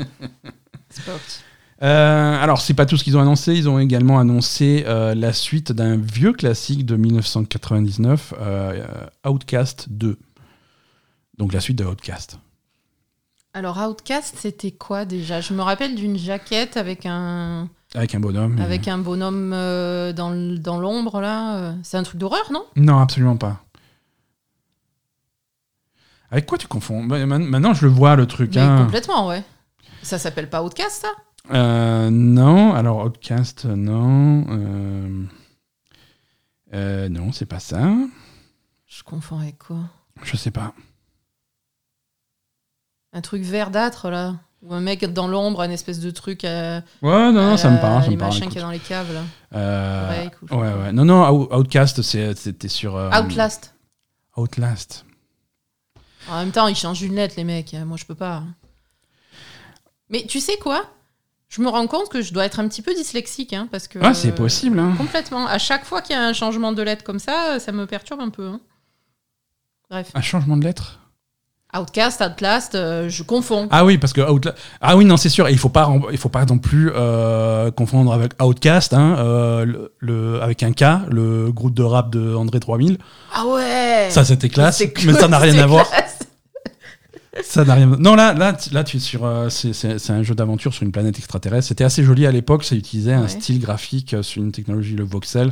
c'est pas opti. Euh, alors, c'est pas tout ce qu'ils ont annoncé. Ils ont également annoncé euh, la suite d'un vieux classique de 1999, euh, Outcast 2. Donc, la suite de Outcast. Alors, Outcast, c'était quoi déjà? Je me rappelle d'une jaquette avec un, Avec un bonhomme. avec un bonhomme dans, l'ombre, là. C'est un truc d'horreur, non? Non, absolument pas. Avec quoi tu confonds? Bah, Maintenant, je le vois, le truc. Mais hein. complètement, ouais. Ça s'appelle pas Outcast, ça? Euh, non, alors Outcast, non. Euh, euh, non, c'est pas ça. Je confonds avec quoi? Je sais pas. Un truc verdâtre, là Ou un mec dans l'ombre, un espèce de truc. euh, Ouais, non, non, à ça me parle. Ça les me parle machins qu'il y a dans les caves, là. Euh, Break ou ouais, ouais. Non, non, Out- Outcast, c'était sur. euh, Outlast. Outlast. En même temps, ils changent une lettre, les mecs. Euh, Moi, je peux pas. Mais tu sais quoi? Je me rends compte que je dois être un petit peu dyslexique, hein, parce que. Ah, c'est euh, possible. Hein. Complètement. À chaque fois qu'il y a un changement de lettre comme ça, ça me perturbe un peu. hein. Bref. Un changement de lettre? Outcast, Outlast, euh, je confonds. Ah oui, parce que Outla- Ah oui, non, c'est sûr. Et il faut pas, il faut pas non plus euh, confondre avec Outcast, hein, euh, le, le- avec un K, le groupe de rap de André 3000. Ah ouais Ça, c'était classe, mais ça n'a rien à voir. Ça n'a rien. Non, là, là, là, tu es sur. euh, c'est- un jeu d'aventure sur une planète extraterrestre. C'était assez joli à l'époque. Ça utilisait un style graphique euh, sur une technologie, le voxel,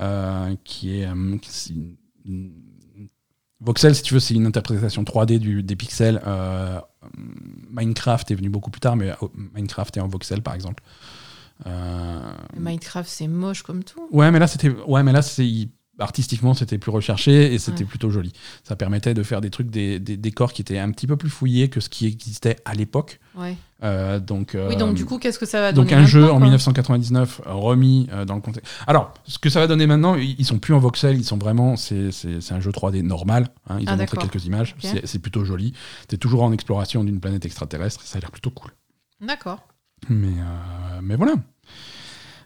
euh, qui est. qui- c'est une- une- Voxel, si tu veux, c'est une interprétation 3D du, des pixels. Minecraft est venu beaucoup plus tard, mais euh, Minecraft est en voxel, par exemple. Minecraft, c'est moche comme tout. Ouais, mais là, c'était. Ouais, mais là, c'est. Artistiquement, c'était plus recherché et c'était Ouais. plutôt joli. Ça permettait de faire des trucs, des, des décors qui étaient un petit peu plus fouillés que ce qui existait à l'époque. Ouais. Euh, donc, Oui, euh, donc du coup, qu'est-ce que ça va donner donc un jeu en quoi 1999 euh, remis euh, dans le contexte. Alors, ce que ça va donner maintenant, ils sont plus en voxel, ils sont vraiment, c'est c'est- c'est un jeu 3D normal. hein, ils Ah, ont montré quelques images, c'est- plutôt joli. T'es toujours en exploration d'une planète extraterrestre, ça a l'air plutôt cool. D'accord. Mais, euh, mais voilà.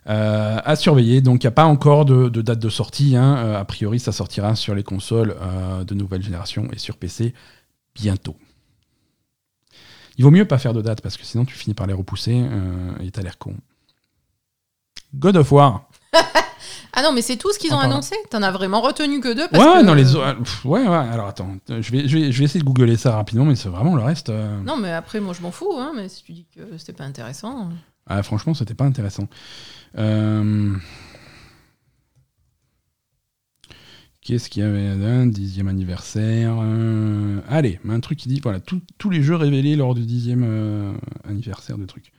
Euh, à surveiller. Donc, il n'y a pas encore de, de date de sortie. hein. Euh, a priori, ça sortira sur les consoles euh, de nouvelle génération et sur PC bientôt. Il vaut mieux pas faire de date parce que sinon tu finis par les repousser et t'as l'air con. God of War. [laughs] Ah non, mais c'est tout ce qu'ils ont annoncé? T'en as vraiment retenu que deux parce Ouais, que... non, les autres- pff, ouais, ouais. Alors attends, je vais, je vais, je vais essayer de googler ça rapidement, mais c'est vraiment le reste. Non, mais après, moi, je m'en fous, hein, mais si tu dis que c'était pas intéressant... Ah, franchement, c'était pas intéressant. Euh, Qu'est-ce qu'il y avait un dixième anniversaire euh, Allez, un truc qui dit voilà tout- tous les jeux révélés lors du dixième euh, anniversaire de trucs.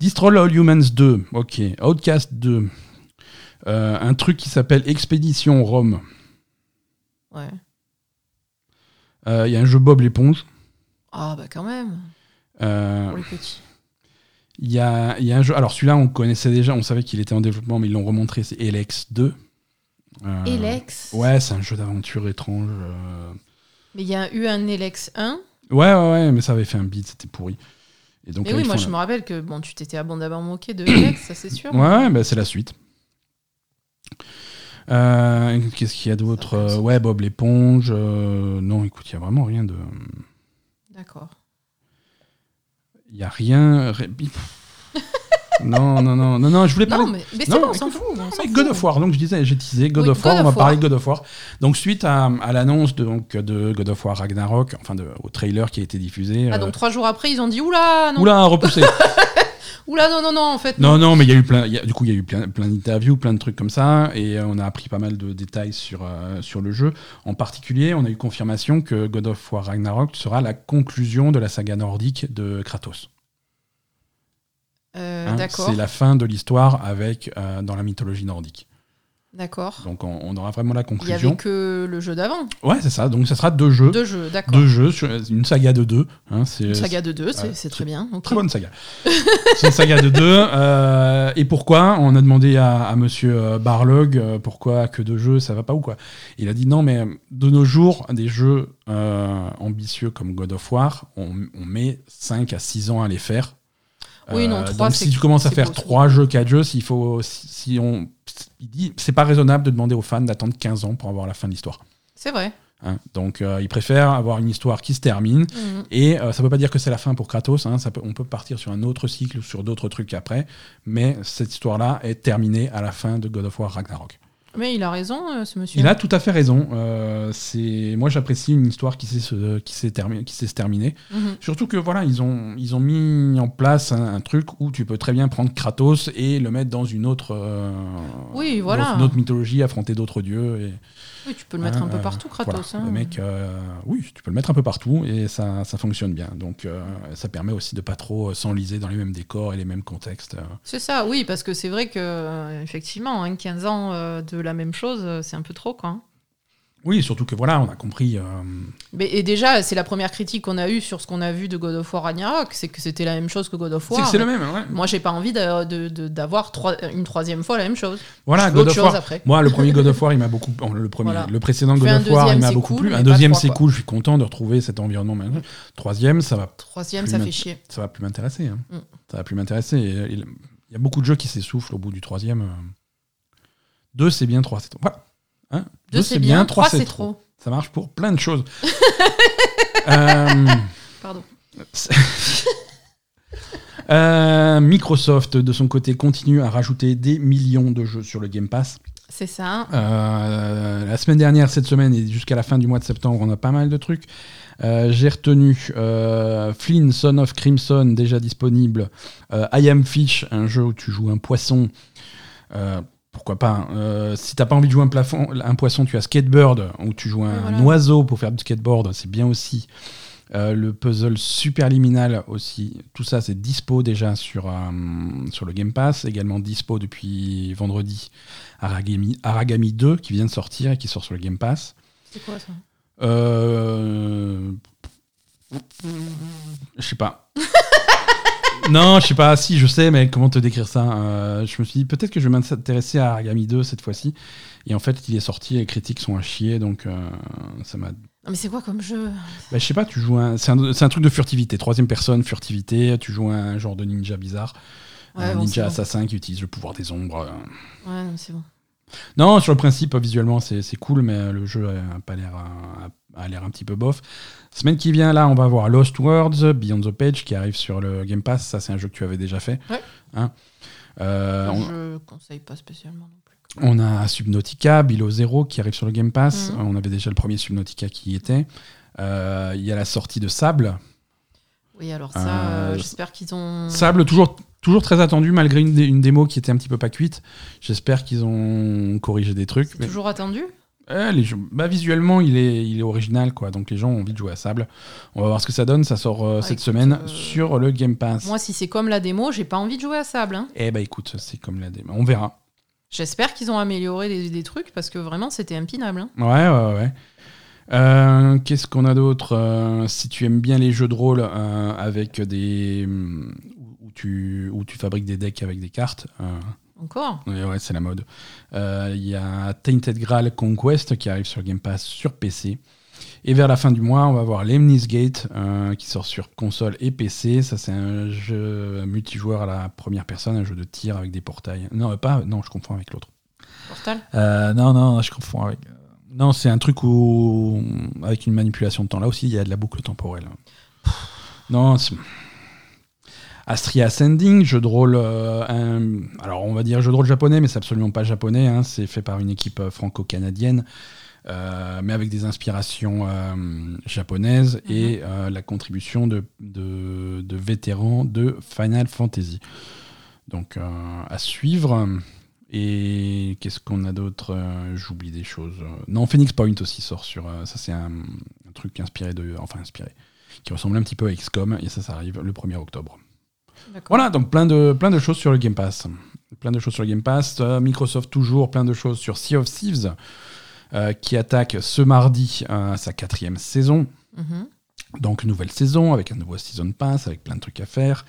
Destroy All Humans 2, ok. Outcast 2. Euh, un truc qui s'appelle Expédition Rome. Ouais. Il y a un jeu Bob l'éponge. Ah bah quand même, pour les petits. Il y a, y a un jeu. Alors celui-là, on connaissait déjà, on savait qu'il était en développement, mais ils l'ont remontré. C'est Elex 2. Euh, Elex Ouais, c'est un jeu d'aventure étrange. euh. Mais il y a eu un Elex 1. Ouais, ouais, ouais, mais ça avait fait un beat, c'était pourri. Et donc, Mais là, oui, ils moi font je la- me rappelle que bon, tu t'étais abondamment moqué de [coughs] Elex, ça c'est sûr. Ouais, ouais, bah, c'est la suite. Euh, Qu'est-ce qu'il y a d'autre? Euh, Ouais, Bob l'éponge. euh, Non, écoute, il n'y a vraiment rien de. D'accord. Il n'y a rien. [laughs] non, non, non, non, non, je voulais parler. Non, mais, mais Non, bon, on s'en fout. on Mais. God of War, donc je disais, j'ai teasé God Oui, of War, God on va parler de God of War. Donc suite à, à l'annonce de, donc, de God of War Ragnarok, enfin de, au trailer qui a été diffusé. Ah, euh, donc trois jours après, ils ont dit Oula, non. Oula, repoussé. [laughs] Oula, non, non, non, en fait. non, non, mais il y a eu plein, il y a- du coup, il y a eu plein, plein d'interviews, plein de trucs comme ça, et euh, on a appris pas mal de détails sur, euh, sur le jeu. En particulier, on a eu confirmation que God of War Ragnarok sera la conclusion de la saga nordique de Kratos. Euh, Hein, D'accord. C'est la fin de l'histoire avec euh, dans la mythologie nordique. D'accord. Donc on, on aura vraiment la Il y conclusion. avait que le jeu d'avant. Ouais, c'est ça. Donc ça sera deux jeux. Deux jeux, d'accord. Deux jeux, sur une saga de deux. hein, c'est Une saga de deux, c'est très bien. Très bonne saga. [laughs] c'est une saga de deux. euh, et pourquoi On a demandé à, à monsieur euh, Barlog euh, pourquoi que deux jeux, ça va pas ou quoi? Il a dit non, mais de nos jours, des jeux euh, ambitieux comme God of War, on, on met 5 à 6 ans à les faire. Oui, non, trois, donc c'est- si tu commences à faire. 3 jeux, 4 jeux, s'il faut, si, on, il dit, c'est pas raisonnable de demander aux fans d'attendre 15 ans pour avoir la fin de l'histoire. C'est vrai. hein. Donc euh, ils préfèrent avoir une histoire qui se termine Mhm. et euh, ça ne veut pas dire que c'est la fin pour Kratos, hein, ça peut- on peut partir sur un autre cycle ou sur d'autres trucs après, mais cette histoire-là est terminée à la fin de God of War Ragnarok. Mais il a raison, euh, ce monsieur. Il a tout à fait raison. euh, c'est moi j'apprécie une histoire qui sait se, qui sait termi- qui sait se terminer. Mhm. Surtout que voilà ils ont ils ont mis en place un, un truc où tu peux très bien prendre Kratos et le mettre dans une autre euh, Oui, voilà. une autre mythologie, affronter d'autres dieux et Oui, tu peux le mettre un peu euh, partout, Kratos. voilà, hein. Le mec, euh, oui, tu peux le mettre un peu partout et ça, ça fonctionne bien. Donc euh, ça permet aussi de pas trop s'enliser dans les mêmes décors et les mêmes contextes. C'est ça, oui, parce que c'est vrai que, effectivement, hein, 15 ans euh, de la même chose, c'est un peu trop, quoi. Oui, surtout que voilà, on a compris. euh, Mais, et déjà, c'est la première critique qu'on a eue sur ce qu'on a vu de God of War Ragnarok, c'est que c'était la même chose que God of c'est War. que c'est le même. ouais. Moi, j'ai pas envie d'avoir trois- une troisième fois la même chose. Voilà, God of War. après. Moi, le premier God of War, il m'a beaucoup. oh, Le premier, Voilà. le précédent God of War, il m'a beaucoup cool, plu. Un deuxième, c'est cool. Je suis content de retrouver cet environnement. Troisième, ça va, Troisième, ça fait chier. ça va plus m'intéresser. hein. Mm. Ça va plus m'intéresser. Euh, Il y a beaucoup de jeux qui s'essoufflent au bout du troisième. euh. Deux, c'est bien. Trois, c'est. Voilà. Hein Deux, c'est bien. Trois, c'est trop. Ça marche pour plein de choses. [laughs] Euh, Pardon. [laughs] euh, Microsoft, de son côté, continue à rajouter des millions de jeux sur le Game Pass. C'est ça. Euh, la semaine dernière, cette semaine et jusqu'à la fin du mois de septembre, on a pas mal de trucs. Euh, J'ai retenu euh, Flynn, Son of Crimson, déjà disponible. I Am Fish, un jeu où tu joues un poisson. Pourquoi pas hein. Euh, Si t'as pas envie de jouer un, plafond, un poisson, tu as Skatebird, où tu joues un, Oui, voilà. un oiseau pour faire du skateboard. C'est bien aussi. Euh, le puzzle Superliminal aussi. Tout ça, c'est dispo déjà sur, euh, sur le Game Pass. Également dispo depuis vendredi. Aragami, Aragami 2 qui vient de sortir et qui sort sur le Game Pass. C'est quoi ça? Euh... Je sais pas. [laughs] non, je sais pas. Si, je sais, mais comment te décrire ça Euh, Je me suis dit peut-être que je vais m'intéresser à Aragami 2 cette fois-ci. Et en fait, il est sorti, les critiques sont à chier, donc euh, ça m'a. Non, mais c'est quoi comme jeu? Bah, je sais pas, tu joues un. C'est un, truc de furtivité, troisième personne, furtivité. Tu joues un genre de ninja bizarre, Ouais, un bon, ninja bon. assassin qui utilise le pouvoir des ombres. euh. Ouais, non, c'est bon. Non, sur le principe, visuellement, c'est c'est cool, mais le jeu a pas l'air a, l'air un petit peu bof. Semaine qui vient, là, on va voir Lost Words, Beyond the Page, qui arrive sur le Game Pass. Ça, c'est un jeu que tu avais déjà fait. Ouais. Hein Euh, on, Je conseille pas spécialement non plus. on a Subnautica, Below Zero, qui arrive sur le Game Pass. Mhm. On avait déjà le premier Subnautica qui y était. Euh, Il y a la sortie de Sable. Oui, alors ça, Euh, euh, j'espère qu'ils ont. Sable, toujours, toujours très attendu, malgré une, dé- une démo qui était un petit peu pas cuite. J'espère qu'ils ont corrigé des trucs. Mais- toujours attendu? Eh, les jeux- bah, visuellement, il est, il est original, quoi. Donc les gens ont envie de jouer à Sable. On va voir ce que ça donne. Ça sort euh, Ah, cette écoute, semaine euh, sur le Game Pass. Moi, si c'est comme la démo, j'ai pas envie de jouer à Sable. hein. Eh bah écoute, c'est comme la démo. On verra. J'espère qu'ils ont amélioré des, des trucs parce que vraiment, c'était impinable. hein. Ouais, ouais, ouais. Euh, Qu'est-ce qu'on a d'autre Si tu aimes bien les jeux de rôle avec des. où où tu, où tu fabriques des decks avec des cartes. Encore Ouais, ouais c'est la mode. Il y a Tainted Grail Conquest qui arrive sur Game Pass sur PC. Et vers la fin du mois, on va voir Lemnis Gate qui sort sur console et PC. Ça, c'est un jeu multijoueur à la première personne, un jeu de tir avec des portails. Non, pas, non, je confonds avec l'autre. Portal Non, non, je confonds avec. Non, c'est un truc où, avec une manipulation de temps. Là aussi, il y a de la boucle temporelle. Non, Astria Ascending, jeu de rôle, euh, alors on va dire jeu de rôle japonais, mais c'est absolument pas japonais. Hein. c'est fait par une équipe euh, franco-canadienne, euh, mais avec des inspirations japonaises et mhm. la contribution de, de, vétérans de Final Fantasy. Donc à suivre. Et qu'est-ce qu'on a d'autre J'oublie des choses. Non, Phoenix Point aussi sort sur. Ça, c'est un, truc inspiré de. Enfin, inspiré. Qui ressemble un petit peu à XCOM. Et ça, ça arrive le 1er octobre. Voilà, donc plein de, plein de choses sur le Game Pass. Plein de choses sur le Game Pass. Euh, Microsoft, toujours plein de choses sur Sea of Thieves. qui attaque ce mardi sa quatrième saison. Mm donc nouvelle saison avec un nouveau season pass, avec plein de trucs à faire,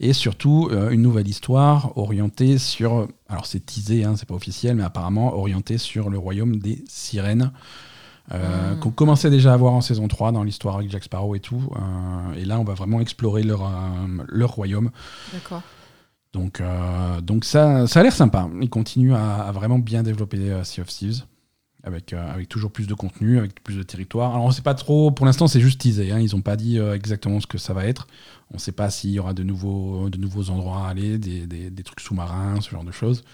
et surtout euh, une nouvelle histoire orientée sur, alors c'est teasé, hein, c'est pas officiel, mais apparemment orientée sur le royaume des sirènes, euh, hmm. qu'on commençait déjà à voir en saison 3 dans l'histoire avec Jack Sparrow et tout, euh, et là on va vraiment explorer leur, leur royaume. D'accord. Donc, donc ça, ça a l'air sympa. Ils continuent à, à, vraiment bien développer Sea of Thieves avec, euh, avec toujours plus de contenu, avec plus de territoire. Alors on ne sait pas trop, pour l'instant c'est juste teasé, hein. ils n'ont pas dit euh, exactement ce que ça va être. On ne sait pas s'il y aura de nouveaux, de nouveaux endroits à aller, des, des, des trucs sous-marins, ce genre de choses.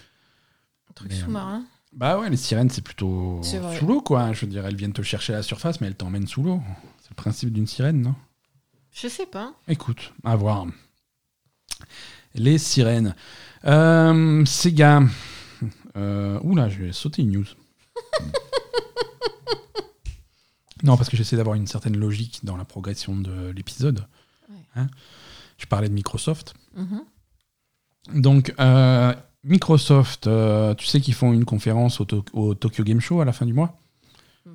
Trucs euh, sous-marins Bah ouais, les sirènes c'est plutôt sous l'eau quoi. Je veux dire, elles viennent te chercher à la surface, mais elles t'emmènent sous l'eau. C'est le principe d'une sirène, non? Je sais pas. Écoute, à voir. Les sirènes. Euh, Sega. Euh, oula, je vais sauter une news. [laughs] non, parce que j'essaie d'avoir une certaine logique dans la progression de l'épisode. Hein? je parlais de Microsoft. Mm-hmm. Donc, euh, Microsoft, euh, tu sais qu'ils font une conférence au, Tokyo Game Show à la fin du mois?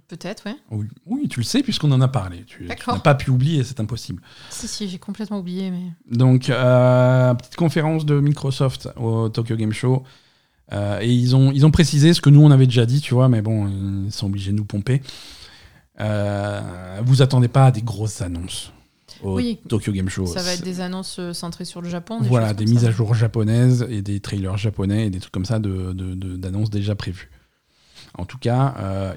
Peut-être, ouais. oui. Oui, tu le sais puisqu'on en a parlé. Tu, n'as pas pu oublier, c'est impossible. Si, si, j'ai complètement oublié. Mais... Donc, euh, petite conférence de Microsoft au Tokyo Game Show. Euh, et ils ont, ils ont précisé ce que nous on avait déjà dit, tu vois, mais bon, ils sont obligés de nous pomper. Vous attendez pas à des grosses annonces au Tokyo Game Show. Ça va être des annonces euh, centrées sur le Japon. voilà, des mises à jour japonaises et des trailers japonais et des trucs comme ça d'annonces de, déjà prévues. En tout cas,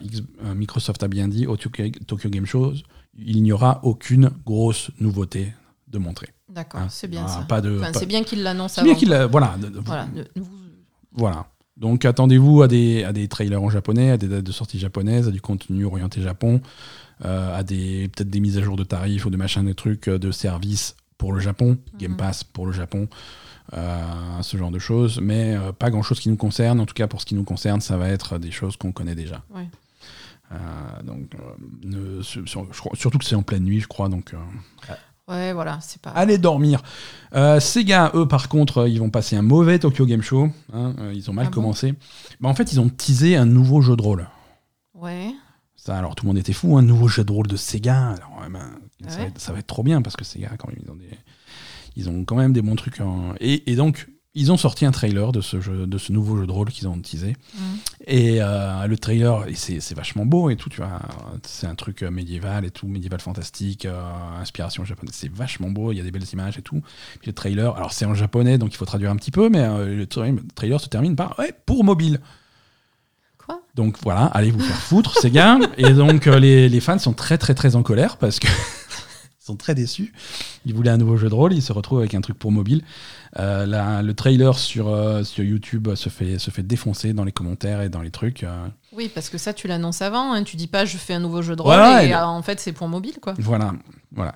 Microsoft a bien dit au Tokyo, Game Show, il n'y aura aucune grosse nouveauté de montrer. D'accord, hein, c'est bien ça. C'est bien qu'il l'annonce avant. Bien qu'il voilà. voilà voilà. Donc attendez-vous à des, à des trailers en japonais, à des dates de sortie japonaises, à du contenu orienté Japon, euh, à des peut-être des mises à jour de tarifs ou de machin, des trucs euh, de services pour le Japon, mhm. Game Pass pour le Japon, euh, ce genre de choses, mais pas grand-chose qui nous concerne. En tout cas, pour ce qui nous concerne, ça va être des choses qu'on connaît déjà. donc, surtout que c'est en pleine nuit, je crois. Donc, Ouais, voilà, c'est pas. Allez dormir. Euh, Sega, eux, par contre, ils vont passer un mauvais Tokyo Game Show. Hein, euh, ils ont mal ah commencé. Bah, en fait, ils ont teasé un nouveau jeu de rôle. Ouais. Alors tout le monde était fou, un nouveau jeu de rôle de Sega. Alors, ben, ça, va être, trop bien parce que Sega, quand même, ils ont, des, ils ont quand même des bons trucs. Et, et donc, ils ont sorti un trailer de ce, jeu, de ce nouveau jeu de rôle qu'ils ont teasé. Mm. Et euh, le trailer, c'est vachement beau et tout, tu vois. C'est un truc euh, médiéval et tout, médiéval fantastique, euh, inspiration japonaise. C'est vachement beau, il y a des belles images et tout. Puis le trailer, alors c'est en japonais, donc il faut traduire un petit peu, mais le trailer se termine par ouais, pour mobile. Quoi Donc voilà, allez vous faire foutre, ces gars. Et donc les, les fans sont très très très en colère parce que [laughs] sont très déçus. Ils voulaient un nouveau jeu de rôle, ils se retrouvent avec un truc pour mobile. Euh, le trailer sur, euh, sur YouTube se fait, se fait défoncer dans les commentaires et dans les trucs. Euh. Oui, parce que ça, tu l'annonces avant. Hein. Tu dis pas je fais un nouveau jeu de rôle et, en fait, c'est pour mobile. quoi. Voilà. voilà.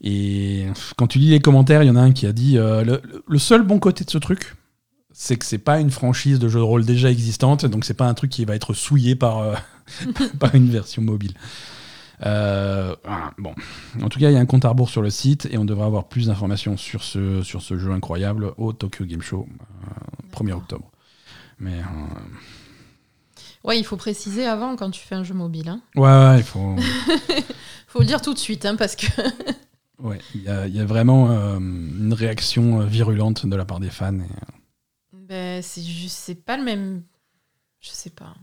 Et quand tu lis les commentaires, il y en a un qui a dit le, le, seul bon côté de ce truc, c'est que c'est pas une franchise de jeu de rôle déjà existante, donc c'est pas un truc qui va être souillé par, [laughs] par une version mobile. Euh, bon, en tout cas, il y a un compte à rebours sur le site et on devrait avoir plus d'informations sur ce, sur ce jeu incroyable au Tokyo Game Show, 1er euh, octobre. Mais. Euh, ouais, il faut préciser avant quand tu fais un jeu mobile. Hein. Ouais, il faut. [laughs] faut le dire tout de suite, hein, parce que. [laughs] Ouais, il y, y a vraiment euh, une réaction euh, virulente de la part des fans. et, c'est juste, c'est pas le même. Je sais pas.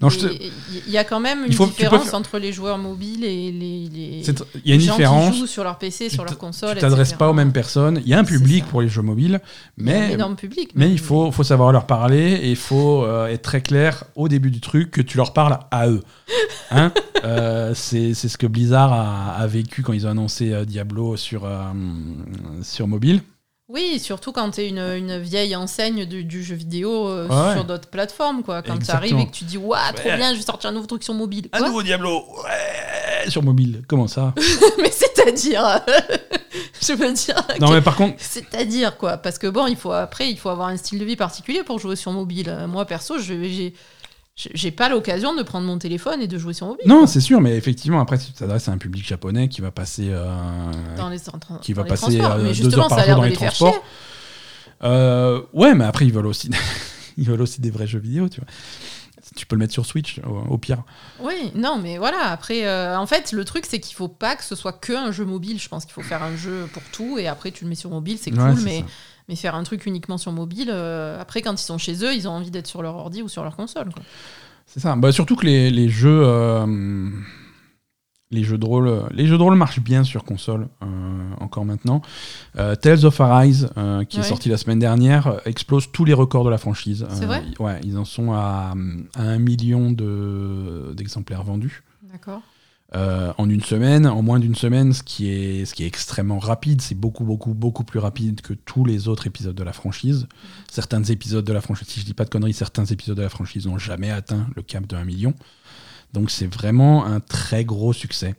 Non, je te- Et- Il y a quand même une Il faut- tu peux différence entre les joueurs mobiles et les. les... Il y a une gens différence. qui jouent sur leur PC, sur leur console. Tu t'adresses pas aux mêmes personnes. Il y a un public pour les jeux mobiles, Il mais, public. mais il faut, faut savoir leur parler et il faut euh, être très clair au début du truc que tu leur parles à eux. Hein [laughs] Euh, c'est c'est ce que Blizzard a, a vécu quand ils ont annoncé euh, Diablo sur, euh, sur mobile. Oui, surtout quand tu es une, une vieille enseigne du, du jeu vidéo euh, Ouais. sur d'autres plateformes. Quoi. Quand tu arrives et que tu dis Waouh, trop Ouais. bien, je vais sortir un nouveau truc sur mobile. Un nouveau Diablo ouais, sur mobile. Comment ça [laughs] Mais c'est-à-dire. [laughs] je veux dire. Non, mais par contre, C'est-à-dire quoi Parce que bon, il faut après, il faut avoir un style de vie particulier pour jouer sur mobile. Euh, Moi perso, je j'ai j'ai pas l'occasion de prendre mon téléphone et de jouer sur mobile. non, c'est sûr, mais effectivement, après, si tu t'adresses à un public japonais qui va passer. euh, dans les, dans- dans qui va les passer, transports. euh, Mais deux heures par jour dans les les transports. Euh, ouais, mais après, ils veulent aussi, [laughs] ils veulent aussi des vrais jeux vidéo, tu vois. Tu peux le mettre sur Switch, au, au pire. Oui, non, mais voilà. Après, euh, en fait, le truc, c'est qu'il faut pas que ce soit que un jeu mobile. Je pense qu'il faut faire un jeu pour tout et après tu le mets sur mobile, c'est cool. Mais, ça. Mais faire un truc uniquement sur mobile, euh, après, quand ils sont chez eux, ils ont envie d'être sur leur ordi ou sur leur console. C'est ça. Bah, surtout que les, les jeux, euh, les jeux de rôle, les jeux de rôle marchent bien sur console euh, encore maintenant. Euh, Tales of Arise, euh, qui est sorti la semaine dernière, euh, explose tous les records de la franchise. C'est Euh, vrai ils- Ouais, ils en sont à, à un million de- d'exemplaires vendus. D'accord. Euh, en une semaine, en moins d'une semaine, ce qui est, ce qui est extrêmement rapide. C'est beaucoup, beaucoup, beaucoup plus rapide que tous les autres épisodes de la franchise. Certains épisodes de la franchise, si je dis pas de conneries, certains épisodes de la franchise n'ont jamais atteint le cap de 1 million. Donc c'est vraiment un très gros succès.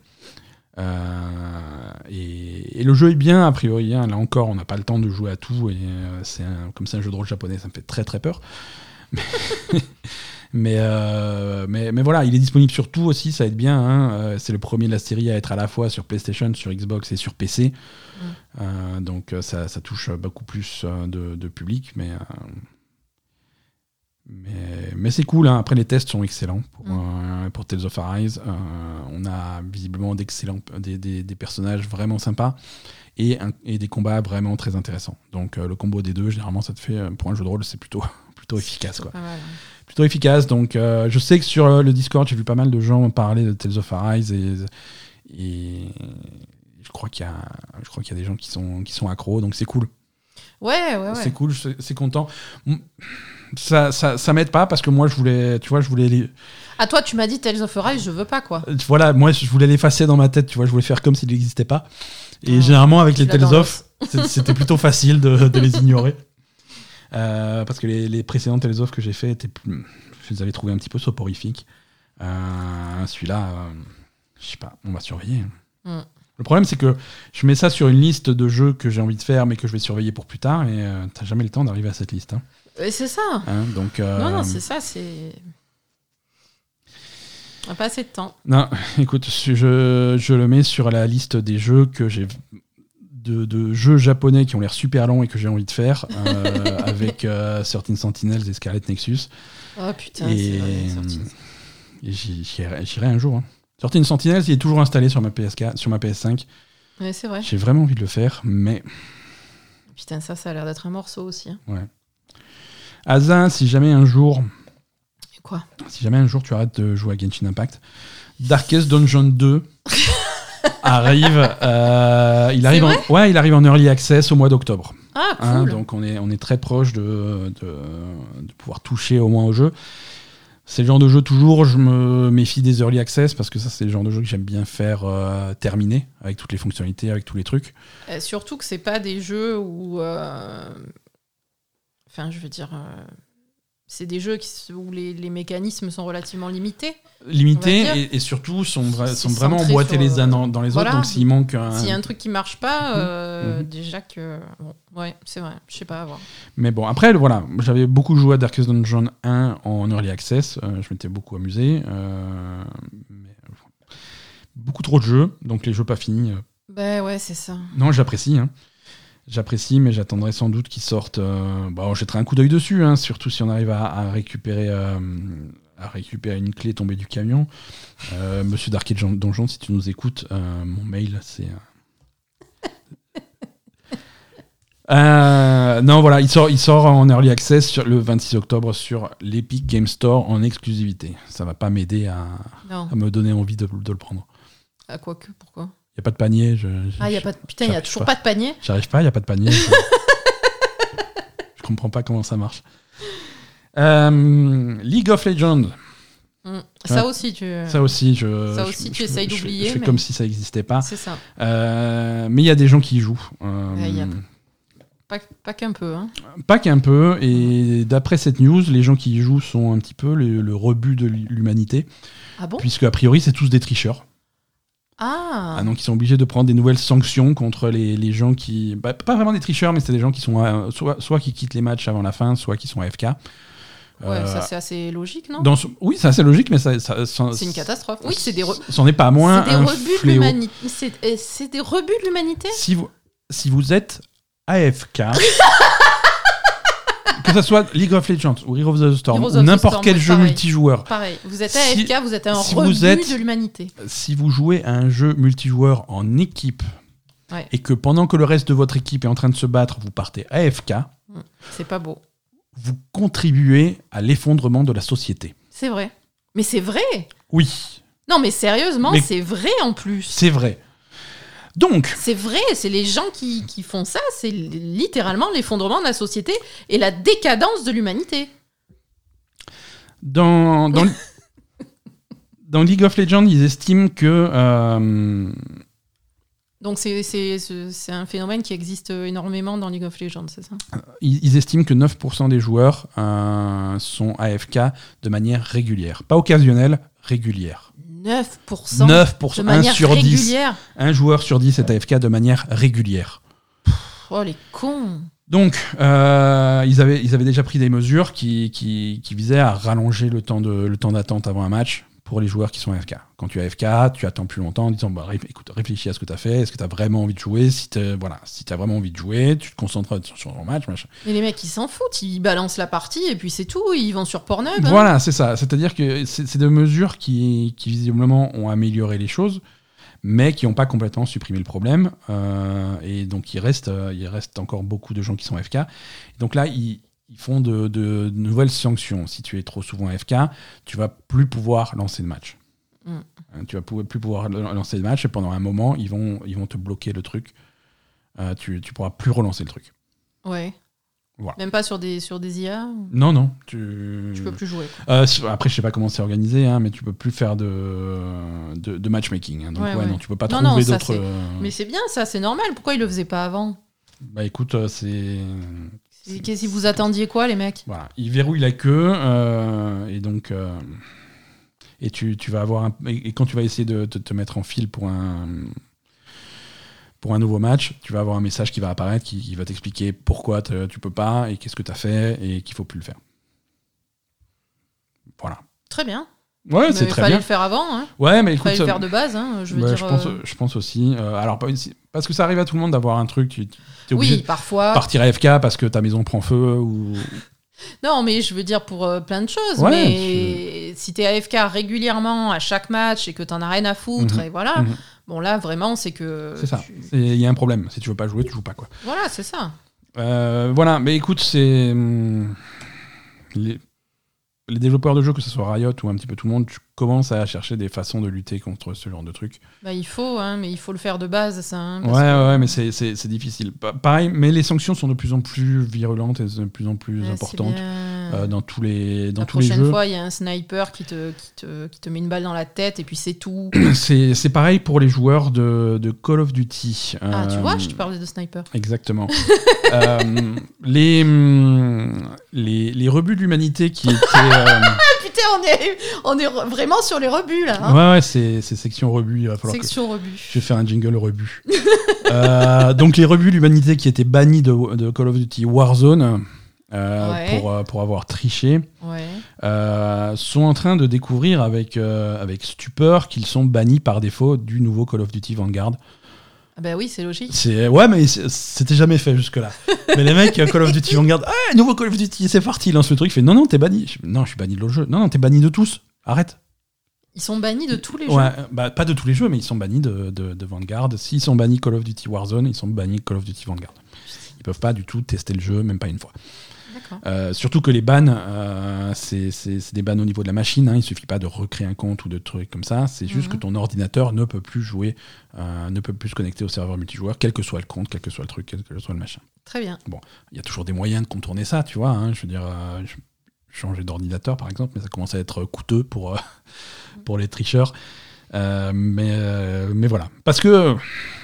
Euh, et, le jeu est bien, a priori. hein. Là encore, on n'a pas le temps de jouer à tout. Et euh, comme c'est un jeu de rôle japonais, ça me fait très très peur. Mais, [laughs] euh, mais, mais voilà, il est disponible sur tout aussi, ça aide bien. hein. Euh, c'est le premier de la série à être à la fois sur PlayStation, sur Xbox et sur PC. Euh, donc ça, ça touche beaucoup plus de, de public. Mais, euh, mais, mais c'est cool. hein. Après, les tests sont excellents pour, Mm. pour Tales of Arise. On a visiblement d'excellents, des, des, des personnages vraiment sympas. Et, un- et des combats vraiment très intéressants. Donc le combo des deux, généralement, ça te fait, pour un jeu de rôle, c'est plutôt, [laughs] plutôt efficace. Quoi mal, hein. Plutôt efficace. Donc, euh, je sais que sur euh, le Discord, j'ai vu pas mal de gens parler de Tales of Arise et, et je crois qu'il y a, je crois qu'il y a des gens qui sont qui sont accros. Donc c'est cool, Ouais, ouais, ouais. c'est cool, c'est content. Ça, ça, ça m'aide pas parce que moi je voulais, tu vois, je voulais les, Ah, toi, tu m'as dit Tales of Arise, je veux pas, quoi. voilà, moi je voulais l'effacer dans ma tête, tu vois, je voulais faire comme s'il n'existait pas. Et Ah, généralement avec les Tales of, c'était plutôt facile de, de les ignorer. [laughs] Euh, parce que les, les précédents Tales of que j'ai fait étaient, je les avais un petit peu soporifiques. Euh, Celui-là, euh, je sais pas, on va surveiller. Mm. Le problème, c'est que je mets ça sur une liste de jeux que j'ai envie de faire, mais que je vais surveiller pour plus tard, et euh, t'as jamais le temps d'arriver à cette liste. hein. Et c'est ça. Hein, donc, Non, non, c'est ça, c'est. On a pas assez de temps. Non, [laughs] écoute, je, je le mets sur la liste des jeux que j'ai de, de jeux japonais qui ont l'air super longs et que j'ai envie de faire euh, [laughs] avec euh, 13 Sentinels et Scarlet Nexus. Oh putain, et sorti. et j'y- j'irai un jour. Hein. 13 Sentinels, il est toujours installé sur ma PS4, sur ma PS5. Ouais, c'est vrai. J'ai vraiment envie de le faire, mais Putain, ça, ça a l'air d'être un morceau aussi. hein. Asa, si jamais un jour, Quoi? Si jamais un jour tu arrêtes de jouer à Genshin Impact, Darkest Dungeon 2 [laughs] [laughs] arrive. euh, il arrive, en, ouais, il arrive en early access au mois d'octobre. Ah, Hein, donc on est, on est très proche de, de, de pouvoir toucher au moins au jeu. C'est le genre de jeu toujours, je me méfie des early access parce que ça c'est le genre de jeu que j'aime bien faire euh, terminer avec toutes les fonctionnalités, avec tous les trucs. Euh, surtout que c'est pas des jeux où. Enfin, je veux dire. C'est des jeux qui, où les, les mécanismes sont relativement limités. Limités et, et surtout sont, vra- sont vraiment emboîtés les uns dans, dans les voilà. autres. Donc s'il manque un. S'il y a un truc qui marche pas, euh, Mhm. déjà que. Bon, ouais, c'est vrai. Je sais pas à voir. Mais bon, après, voilà, j'avais beaucoup joué à Darkest Dungeon 1 en early access. euh, je m'étais beaucoup amusé. euh, mais, beaucoup trop de jeux, donc les jeux pas finis. Ben ouais, c'est ça. Non, j'apprécie. hein. J'apprécie, mais j'attendrai sans doute qu'ils sortent. Euh, bah, on un coup d'œil dessus, hein, surtout si on arrive à, récupérer. Euh, à récupérer une clé tombée du camion. Euh, Monsieur Darky Donjon, si tu nous écoutes, euh, mon mail, c'est. [laughs] non, voilà, il sort, il sort en early access le 26 octobre sur l'Epic Game Store en exclusivité. Ça va pas m'aider à, me donner envie de, de le prendre. Ah, à quoi que, pourquoi? Il y a pas de panier. Je, Ah, y a pas de... Putain, il y a toujours pas. pas de panier J'arrive pas, il y a pas de panier. je... [laughs] je comprends pas comment ça marche. Euh, League of Legends. Mm. Ça Ouais. aussi, tu... Ça aussi, je. Ça aussi, je- tu je- essayes d'oublier, Je fais mais- comme si ça n'existait pas. C'est ça. Euh, mais il y a des gens qui y jouent. Euh, y a- Pas, pas qu'un peu, hein. Pas qu'un peu. Et d'après cette news, les gens qui y jouent sont un petit peu le, le rebut de l'humanité. Ah bon? Puisque, a priori, c'est tous des tricheurs. Ah, Ah, donc, ils sont obligés de prendre des nouvelles sanctions contre les, les gens qui. bah, pas vraiment des tricheurs, mais c'est des gens qui sont. euh, soit, soit qui quittent les matchs avant la fin, soit qui sont AFK. Ouais, Euh, ça c'est assez logique, non? dans Oui, c'est assez logique, mais ça. ça- ça- C'est une catastrophe. Oui, c'est des, re- C'en est pas moins c'est des c'est des rebuts de l'humanité? Si vous, si vous êtes AFK, [laughs] que ce soit League of Legends ou Heroes of the Storm Heroes ou n'importe quel jeu pareil. multijoueur, Pareil, vous êtes Si- AFK, vous êtes un si rebut vous êtes- de l'humanité. si vous jouez à un jeu multijoueur en équipe Ouais. et que pendant que le reste de votre équipe est en train de se battre, vous partez AFK, C'est pas beau. vous contribuez à l'effondrement de la société. C'est vrai. Mais c'est vrai Oui, Non, mais sérieusement, Mais- c'est vrai en plus. c'est vrai. Donc, C'est vrai, c'est les gens qui, qui font ça, c'est littéralement l'effondrement de la société et la décadence de l'humanité. dans, dans, [laughs] dans League of Legends, ils estiment que euh, Donc c'est- c'est c'est- c'est un phénomène qui existe énormément dans League of Legends, c'est ça? Ils, ils estiment que 9% des joueurs euh, sont AFK de manière régulière. Pas occasionnelle, régulière. 9%, 9%, de 1 manière sur 10. régulière. Un joueur sur 10 est AFK de manière régulière. Oh les cons Donc, euh, ils, avaient, ils avaient déjà pris des mesures qui, qui, qui visaient à rallonger le temps de- le temps d'attente avant un match pour les joueurs qui sont AFK. Quand tu es AFK, tu attends plus longtemps en disant bah, écoute, réfléchis à ce que tu as fait, est-ce que tu as vraiment envie de jouer? Si tu voilà, si as vraiment envie de jouer, tu te concentres sur, ton match. Machin. Mais les mecs ils s'en foutent, ils balancent la partie et puis c'est tout, ils vont sur Pornhub. hein. Voilà, c'est ça. C'est-à-dire que c'est des mesures qui, qui visiblement ont amélioré les choses, mais qui n'ont pas complètement supprimé le problème. Euh, et donc il reste, euh, il reste encore beaucoup de gens qui sont AFK. Donc là, ils, ils font de, de nouvelles sanctions. Si tu es trop souvent AFK, tu vas plus pouvoir lancer le match. Mm. Hein, Tu vas plus pouvoir lancer le match et pendant un moment, ils vont, ils vont te bloquer le truc. Euh, tu, tu pourras plus relancer le truc. Ouais. Voilà. Même pas sur des, sur des IA, Non, non. Tu, je peux plus jouer. Euh, après, je sais pas comment c'est organisé, hein, mais tu peux plus faire de, de, de matchmaking. hein. donc, Ouais, ouais, ouais. non, tu peux pas Non, trouver d'autres. euh, Mais c'est bien ça, c'est normal. Pourquoi ils le faisaient pas avant? Bah écoute, c'est. Qu'est-ce que vous attendiez quoi les mecs? Voilà, ils verrouillent la queue, euh, et donc. euh, et tu, tu vas avoir un, et quand tu vas essayer de te, te mettre en fil pour un pour un nouveau match, tu vas avoir un message qui va apparaître qui, qui va t'expliquer pourquoi te- tu peux pas et qu'est-ce que tu as fait et qu'il faut plus le faire. Voilà. Très bien. Ouais, c'est il très fallait bien. le faire avant. Hein. Ouais, mais Il écoute, fallait le faire de base. Hein. Je veux Ouais, dire. je, pense, euh, je pense aussi. Euh, alors, pas- parce que ça arrive à tout le monde d'avoir un truc, tu es obligé Oui, de parfois. partir AFK parce que ta maison prend feu ou. [laughs] Non, mais je veux dire pour euh, plein de choses. Ouais, mais si t'es AFK régulièrement à chaque match et que t'en as rien à foutre, Mhm. et voilà. Mhm. Bon, là, vraiment, c'est que. C'est ça. tu- Il y a un problème. Si tu veux pas jouer, tu joues pas quoi. Voilà, c'est ça. Voilà, mais écoute, c'est. Les... les développeurs de jeux, que ce soit Riot ou un petit peu tout le monde, tu commences à chercher des façons de lutter contre ce genre de trucs. Bah, il faut, hein, mais il faut le faire de base, ça. hein, Ouais, que- ouais, mais c'est- difficile. Pa- Pareil, mais les sanctions sont de plus en plus virulentes et de plus en plus Ouais, importantes. Euh, dans tous les, dans La tous les prochaine fois, il y a un sniper qui te, qui, te, qui te met une balle dans la tête et puis c'est tout. [clears throat] C'est pareil pour les joueurs de, de Call of Duty. Ah, tu Euh, vois, je te parlais de sniper. Exactement. [laughs] Euh, les, hum, les, les rebuts de l'humanité qui étaient. [laughs] euh, Putain, on est, on est re- vraiment sur les rebuts là. hein. ouais, ouais, c'est section rebut. Il va falloir que Section rebut. je vais faire un jingle rebut. [laughs] Euh, donc, les rebuts de l'humanité qui étaient bannis de, de Call of Duty Warzone euh, Ouais. pour, euh, pour avoir triché Ouais. euh, sont en train de découvrir avec, euh, avec stupeur qu'ils sont bannis par défaut du nouveau Call of Duty Vanguard. Ah bah oui, c'est logique. C'est ouais, mais c'était jamais fait jusque là. [laughs] mais les mecs, Call of Duty Vanguard, [laughs] ah, nouveau Call of Duty, c'est parti, il lance le truc, il fait non non t'es banni. Je non, je suis banni de l'autre jeu. Non non t'es banni de tous. Arrête. Ils sont bannis de tous les Ouais, jeux. bah pas de tous les jeux, mais ils sont bannis de, de, de Vanguard. S'ils sont bannis Call of Duty Warzone, ils sont bannis Call of Duty Vanguard. Ils peuvent pas du tout tester le jeu, même pas une fois. Euh, surtout que les bans, euh, c'est des bans au niveau de la machine. Hein. Il suffit pas de recréer un compte ou de trucs comme ça. C'est juste Mhm. que ton ordinateur ne peut plus jouer, euh, ne peut plus se connecter au serveur multijoueur, quel que soit le compte, quel que soit le truc, quel que soit le machin. Très bien. Il y a toujours des moyens de contourner ça, tu vois. hein. Je veux dire, je- changer d'ordinateur par exemple, mais ça commence à être coûteux pour, euh, pour les tricheurs. Euh, mais, euh, mais voilà. Parce que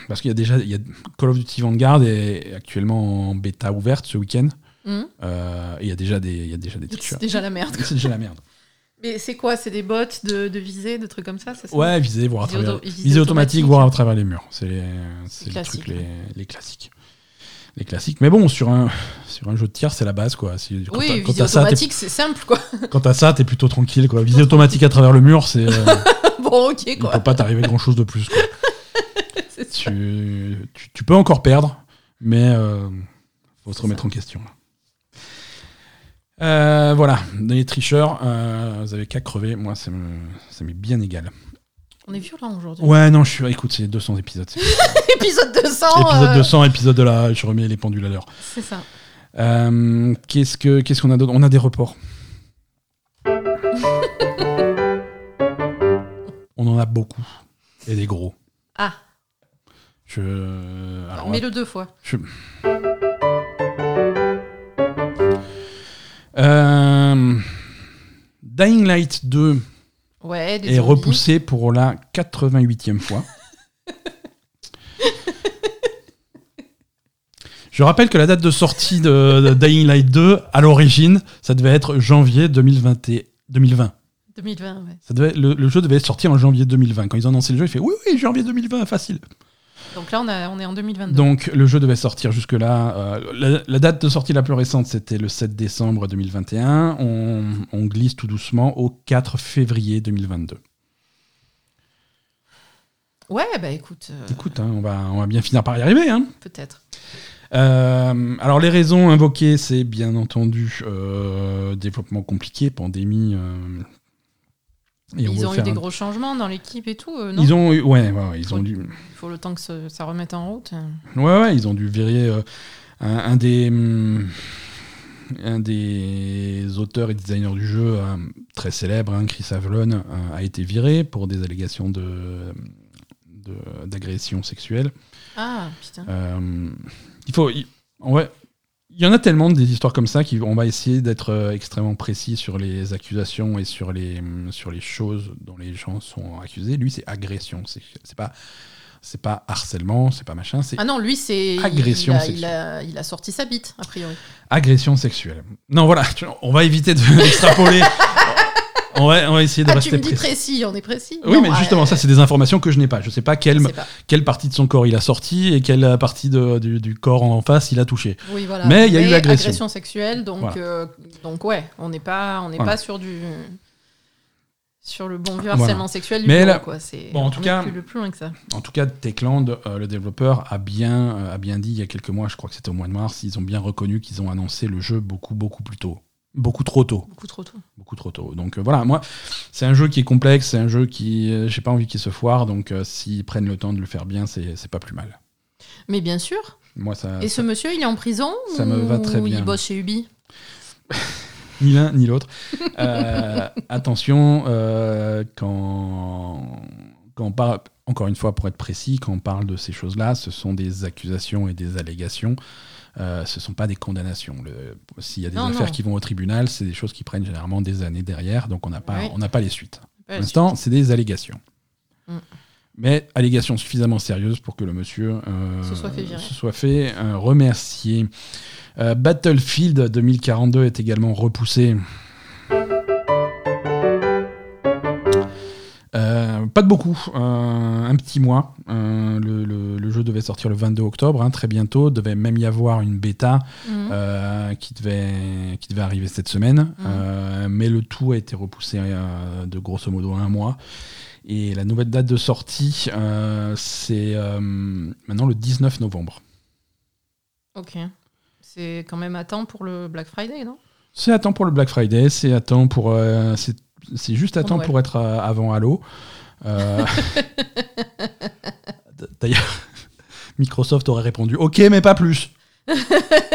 parce qu'il y a déjà il y a Call of Duty Vanguard est actuellement en bêta ouverte ce week-end. Mhm. Euh, et il y a déjà des, il y a déjà des C'est déjà la merde. C'est déjà la merde. [laughs] Mais c'est quoi? C'est des bots de, de visée, de trucs comme ça? Ouais, viser, voir à Visée travers, visée visée automatique, automatique. voir à travers les murs. C'est les, c'est les classique, trucs, les, les classiques. Les classiques. Mais bon, sur un, sur un jeu de tir, c'est la base, quoi. Si, quand Oui, visée automatique, c'est simple, quoi. [laughs] quand t'as ça, t'es plutôt tranquille, quoi. Visée automatique à travers le mur, c'est, euh, [laughs] bon, ok, il quoi. peut pas t'arriver grand chose de plus, quoi. Tu, tu, tu peux encore perdre, mais euh, faut se remettre ça. en question. là. Euh, voilà, les tricheurs, euh, vous avez qu'à crever. Moi, ça me- ça m'est bien égal. On est violent aujourd'hui. Ouais, non, je suis. Écoute, c'est 200 épisodes. [laughs] Épisode 200. épisode euh, 200, épisode de là, je remets les pendules à l'heure. C'est ça. Euh, qu'est-ce que qu'est-ce qu'on a d'autre? On a des reports. [laughs] On en a beaucoup et des gros. Ah, Je alors mets-le deux fois. Euh, Dying Light 2 Ouais, des est repoussé pour la 88e fois. Je rappelle que la date de sortie de, de Dying Light 2, à l'origine, ça devait être janvier 2020. et- 2020. 2020, ouais. Ça devait, le, le jeu devait sortir en janvier 2020. Quand ils ont annoncé le jeu, il fait oui, oui, janvier 2020, facile. Donc là, on, a, on est en 2022. Donc le jeu devait sortir jusque-là. euh, la, la date de sortie la plus récente, c'était le 7 décembre 2021. On, on glisse tout doucement au 4 février 2022. Ouais, bah écoute, euh, Écoute, hein, on, va, on va bien finir par y arriver. Hein. peut-être. Euh, alors les raisons invoquées, c'est bien entendu développement compliqué, pandémie. Euh, et Ils ont eu des un- gros changements dans l'équipe et tout, euh, non Ils ont eu, ouais, ouais, ouais, ils ont dû, Il faut le temps que ça, ça remette en route. ouais, ouais, ils ont dû virer euh, un, un des, hum, un des auteurs et designers du jeu euh, très célèbre, hein, Chris Avlon, euh, a été viré pour des allégations de de- d'agression sexuelle. Ah, putain. Euh, il faut. il- ouais, il y en a tellement des histoires comme ça qu'on va essayer d'être euh, extrêmement précis sur les accusations et sur les, hum, sur les choses dont les gens sont accusés. Lui, c'est agression. C'est c'est pas. C'est pas harcèlement, c'est pas machin, c'est Ah non, lui, c'est. Agression il a, sexuelle. il, a, il a sorti sa bite, a priori. agression sexuelle. Non, voilà, on va éviter de- [laughs] d'extrapoler. On, va, on va essayer de Ah, tu rester me dis précis. précis, on est précis Oui, Non, mais justement, ça, c'est des informations que je n'ai pas. Je sais pas quelle, sais pas. quelle partie de son corps il a sorti et quelle partie de- du, du corps en face il a touché. Oui, voilà. Mais il y a eu agression. sexuelle, donc, Voilà. euh, donc ouais, on n'est pas, on n'est Voilà. pas sur du. Sur le bon vieux Voilà. harcèlement sexuel du Mais bureau, là- quoi. C'est, bon, en tout cas- plus, le plus loin que ça. En tout cas, Techland, euh, le développeur, a bien, euh, a bien dit il y a quelques mois, je crois que c'était au mois de mars, ils ont bien reconnu qu'ils ont annoncé le jeu beaucoup, beaucoup plus tôt. Beaucoup trop tôt. Beaucoup trop tôt. Beaucoup trop tôt. Donc euh, voilà, moi, c'est un jeu qui est complexe, c'est un jeu qui. euh, j'ai pas envie qu'il se foire, donc euh, s'ils prennent le temps de le faire bien, c'est c'est pas plus mal. Mais bien sûr. Moi, ça. Et ce monsieur, il est en prison ça me va très ou bien. il bosse chez Ubi? [laughs] Ni l'un ni l'autre. [laughs] Euh, attention, euh, quand, quand on parle, encore une fois pour être précis, quand on parle de ces choses-là, ce sont des accusations et des allégations. Euh, ce ne sont pas des condamnations. S'il y a des Non, affaires non. qui vont au tribunal, c'est des choses qui prennent généralement des années derrière, donc on n'a pas, on pas les suites. Pour l'instant, c'est des allégations. Mm. Mais allégations suffisamment sérieuses pour que le monsieur euh, Se soit fait se soit fait, euh, remercier. Battlefield 2042 est également repoussé. Euh, pas de beaucoup, euh, un petit mois. Euh, le, le- le jeu devait sortir le 22 octobre, hein, très bientôt. Devait même y avoir une bêta Mhm. qui, devait, qui devait arriver cette semaine. Mhm. Mais le tout a été repoussé de grosso modo un mois. Et la nouvelle date de sortie, c'est maintenant le 19 novembre. Ok. C'est quand même à temps pour le Black Friday, non? C'est à temps pour le Black Friday, c'est à temps pour. euh, c'est c'est juste à temps pour être euh, avant Halo. Euh, [laughs] D'ailleurs, Microsoft aurait répondu OK, mais pas plus.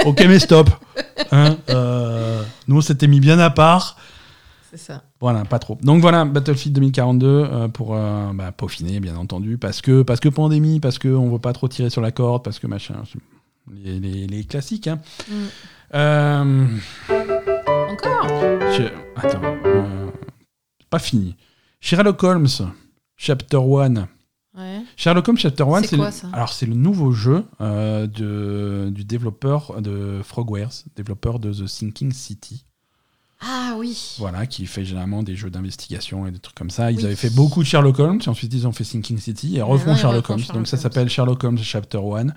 ok, mais stop. Hein, euh, nous, on s'était mis bien à part. C'est ça. Voilà, pas trop. Donc voilà, Battlefield 2042 euh, pour bah, peaufiner, bien entendu, parce que, parce que pandémie, parce qu'on veut pas trop tirer sur la corde, parce que machin. Les, les- les classiques. Hein. Mm. Encore? je- Attends. Pas fini. Sherlock Holmes, Chapter 1. Ouais. Sherlock Holmes Chapter 1, C'est quoi, le, ça alors c'est le nouveau jeu euh, de, du développeur de Frogwares, développeur de The Sinking City. Ah oui. Voilà, qui fait généralement des jeux d'investigation et des trucs comme ça. Ils Oui. avaient fait beaucoup de Sherlock Holmes, et ensuite ils ont fait Sinking City et refont ouais, Sherlock refont Holmes. Sherlock Donc ça s'appelle Sherlock Holmes Chapter 1.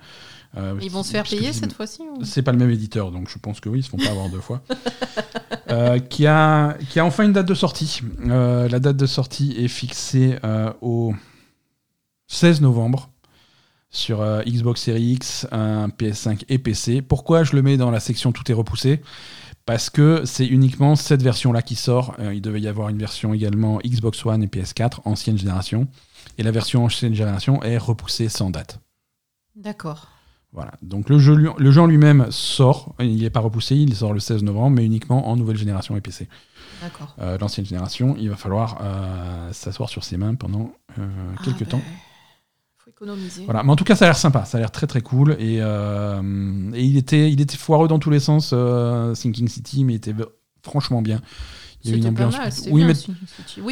Euh, Ils vont se faire payer cette fois-ci ou... C'est pas le même éditeur, donc je pense que oui, ils se font pas avoir deux fois. [laughs] Euh, qui, a, qui a enfin une date de sortie. Euh, la date de sortie est fixée au 16 novembre sur Xbox Series X, un PS5 et PC. Pourquoi je le mets dans la section Tout est repoussé? Parce que c'est uniquement cette version-là qui sort. Il devait y avoir une version également Xbox One et PS4, ancienne génération. Et la version ancienne génération est repoussée sans date. D'accord. Voilà. Donc le jeu, le jeu en lui-même sort, il n'est pas repoussé, il sort le 16 novembre, mais uniquement en nouvelle génération et PC. D'accord. Euh, L'ancienne génération, il va falloir euh, s'asseoir sur ses mains pendant euh, quelques Ah, temps. Faut économiser. Voilà. Mais en tout cas, ça a l'air sympa, ça a l'air très très cool. Et, et il, était, il était foireux dans tous les sens, Sinking City, mais il était franchement bien. Il y a une C'était pas ambiance. mal, c'était oui, mais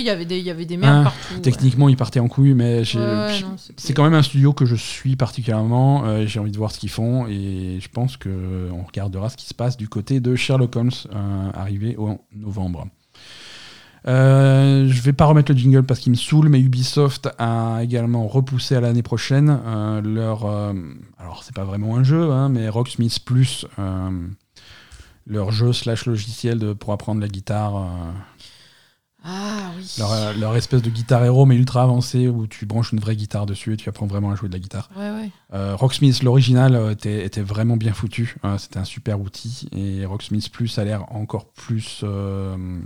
il y avait des, il y avait des merdes Ah, partout. ouais. techniquement, il partait en couille, mais Ouais, ouais, c'est quand même un studio que je suis particulièrement. euh, J'ai envie de voir ce qu'ils font et je pense que on regardera ce qui se passe du côté de Sherlock Holmes euh, arrivé au novembre. Euh, je vais pas remettre le jingle parce qu'il me saoule, mais Ubisoft a également repoussé à l'année prochaine euh, leur. euh, alors, c'est pas vraiment un jeu, hein, mais Rocksmith Plus, euh, leur jeu slash logiciel de, pour apprendre la guitare. euh, Ah oui. leur, euh, leur espèce de guitare héros, mais ultra avancée, où tu branches une vraie guitare dessus et tu apprends vraiment à jouer de la guitare. Ouais, ouais. Euh, Rocksmith, l'original, euh, était, était vraiment bien foutu. Euh, C'était un super outil. Et Rocksmith Plus a l'air encore plus, euh,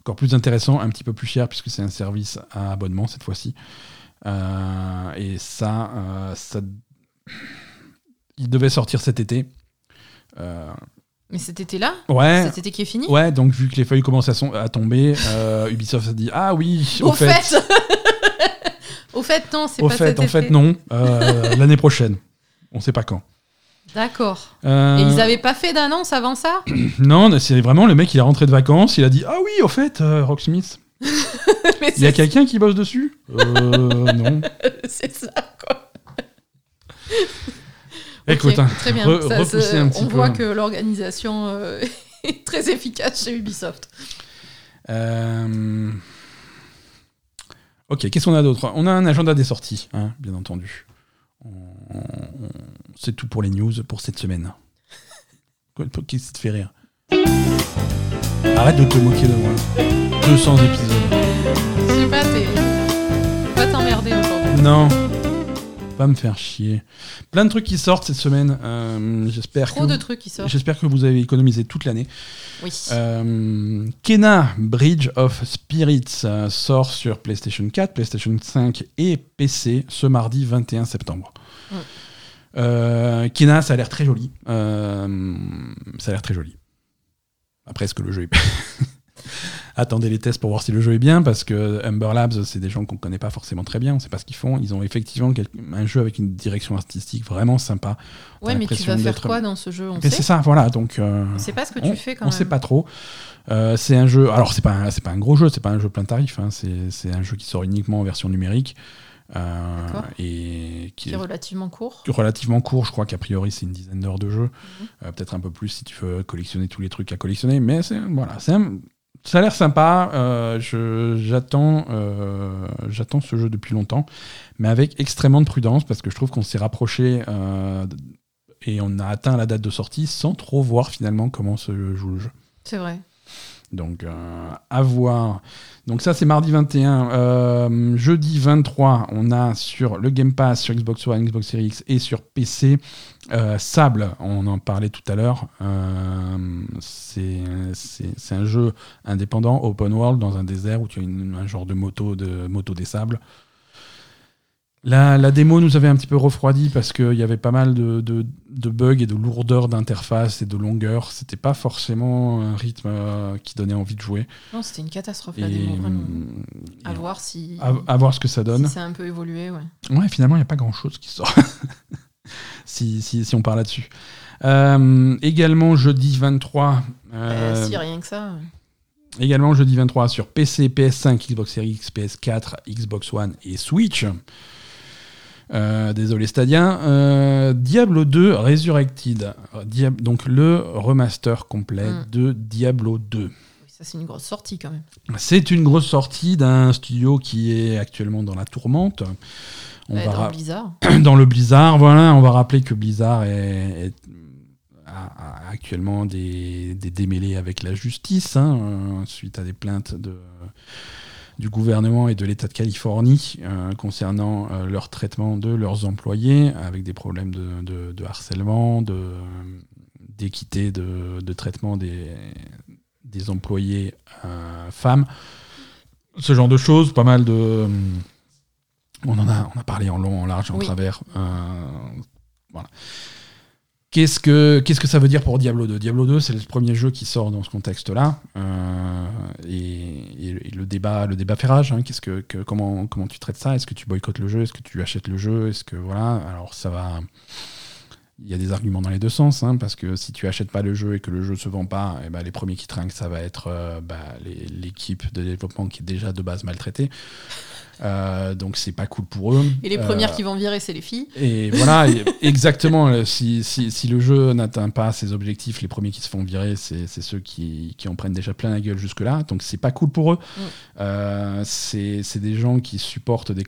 encore plus intéressant, un petit peu plus cher, puisque c'est un service à abonnement cette fois-ci. Euh, et ça, euh, ça. Il devait sortir cet été. Euh, Mais cet été-là ouais. Cet été qui est fini Ouais, donc vu que les feuilles commencent à, son- à tomber, euh, Ubisoft a dit Ah oui, au, Au fait [laughs] Au fait, non, c'est au pas fait, cet en fait, non. Euh, L'année prochaine. On sait pas quand. D'accord. Euh, Et ils avaient pas fait d'annonce avant ça [clears throat] Non, c'est vraiment le mec, il est rentré de vacances, il a dit Ah oui, au fait, Rocksmith, [laughs] il y a quelqu'un qui bosse dessus? Euh, non. [laughs] C'est ça, quoi. Écoute, hein, très bien. re- Ça, repousser un petit on peu. voit que l'organisation euh, [laughs] est très efficace chez Ubisoft. Euh, Ok, qu'est-ce qu'on a d'autre? On a un agenda des sorties, hein, bien entendu. On- C'est tout pour les news pour cette semaine. [laughs] Qu'est-ce qui te fait rire? Arrête de te moquer de moi. 200 épisodes. Je sais pas, t'es. Pas t'emmerder aujourd'hui. Non. Pas me faire chier. Plein de trucs qui sortent cette semaine. euh, J'espère Trop que de vous- trucs qui sortent. J'espère que vous avez économisé toute l'année. Oui. Euh, Kena Bridge of Spirits euh, sort sur PlayStation 4, PlayStation 5 et PC ce mardi 21 septembre. Euh, Kena, ça a l'air très joli. Ça a l'air très joli. Après, est-ce que le jeu est [laughs] [laughs] Attendez les tests pour voir si le jeu est bien, parce que Humber Labs, c'est des gens qu'on connaît pas forcément très bien, on sait pas ce qu'ils font. Ils ont effectivement un jeu avec une direction artistique vraiment sympa. ouais, mais tu vas faire quoi dans ce jeu On Mais c'est sait. ça, voilà. Donc, euh, On sait pas ce que on, tu fais quand on même. sait pas trop. Euh, c'est un jeu. Alors c'est pas un- c'est pas un gros jeu, c'est pas un jeu plein tarif. hein, c'est c'est un jeu qui sort uniquement en version numérique euh, et qui Qui est relativement court. relativement court. Je crois qu'a priori c'est une dizaine d'heures de jeu, Mhm. Euh, peut-être un peu plus si tu veux collectionner tous les trucs à collectionner. Mais c'est voilà, c'est un- ça a l'air sympa. euh, euh, j'attends ce jeu depuis longtemps, mais avec extrêmement de prudence parce que je trouve qu'on s'est rapproché. euh, et on a atteint la date de sortie sans trop voir finalement comment se joue le jeu. C'est vrai. Donc, euh, à voir. Donc, ça, c'est mardi 21. Euh, jeudi 23, on a sur le Game Pass, sur Xbox One, Xbox Series X et sur PC, euh, Sable. On en parlait tout à l'heure. C'est un jeu indépendant, open world, dans un désert où tu as un genre de moto, de moto des sables. La, la démo nous avait un petit peu refroidi parce qu'il y avait pas mal de, de- de bugs et de lourdeur d'interface et de longueur. C'était pas forcément un rythme euh, qui donnait envie de jouer. Non, c'était une catastrophe Et, la démo, vraiment. et À voir si, à- à voir ce que ça donne. si ça a un peu évolué, ouais. Ouais, finalement, il n'y a pas grand-chose qui sort. [laughs] si, si, si on parle là-dessus. Euh, également jeudi 23. euh, Euh, si, rien que ça. ouais. Également jeudi 23 sur PC, PS5, Xbox Series X, PS4, Xbox One et Switch. Euh, désolé Stadia. Euh, Diablo 2 Resurrected. Diab- donc le remaster complet Mm. de Diablo 2. Oui, ça, c'est une grosse sortie quand même. C'est une grosse sortie d'un studio qui est actuellement dans la tourmente. On Ouais, va dans ra- Blizzard. [clears throat] dans le Blizzard. Voilà, on va rappeler que Blizzard est, est- a, a actuellement des, des démêlés avec la justice hein, suite à des plaintes de, du gouvernement et de l'État de Californie euh, concernant euh, leur traitement de leurs employés, avec des problèmes de, de- de harcèlement, de- d'équité de, de traitement des, des employés euh, femmes. Ce genre de choses, pas mal de... On en a, on a parlé en long, en large, en Oui. travers. voilà. Qu'est-ce que, qu'est-ce que ça veut dire pour Diablo 2 Diablo 2, c'est le premier jeu qui sort dans ce contexte-là. euh, et, le débat, le débat fait rage. hein. Qu'est-ce que, que- comment, comment tu traites ça? Est-ce que tu boycottes le jeu? Est-ce que tu achètes le jeu? Est-ce que voilà Alors ça va. Il y a des arguments dans les deux sens, hein, parce que si tu achètes pas le jeu et que le jeu se vend pas, eh ben, les premiers qui trinquent, ça va être euh, bah, l'équipe de développement qui est déjà de base maltraitée. Euh, donc c'est pas cool pour eux. Et les Euh, premières qui vont virer, c'est les filles. et [laughs] voilà, exactement. euh, Si, si, si le jeu n'atteint pas ses objectifs, les premiers qui se font virer, c'est ceux qui, qui en prennent déjà plein la gueule jusque-là. Donc c'est pas cool pour eux. Mm. Euh, c'est des gens qui supportent des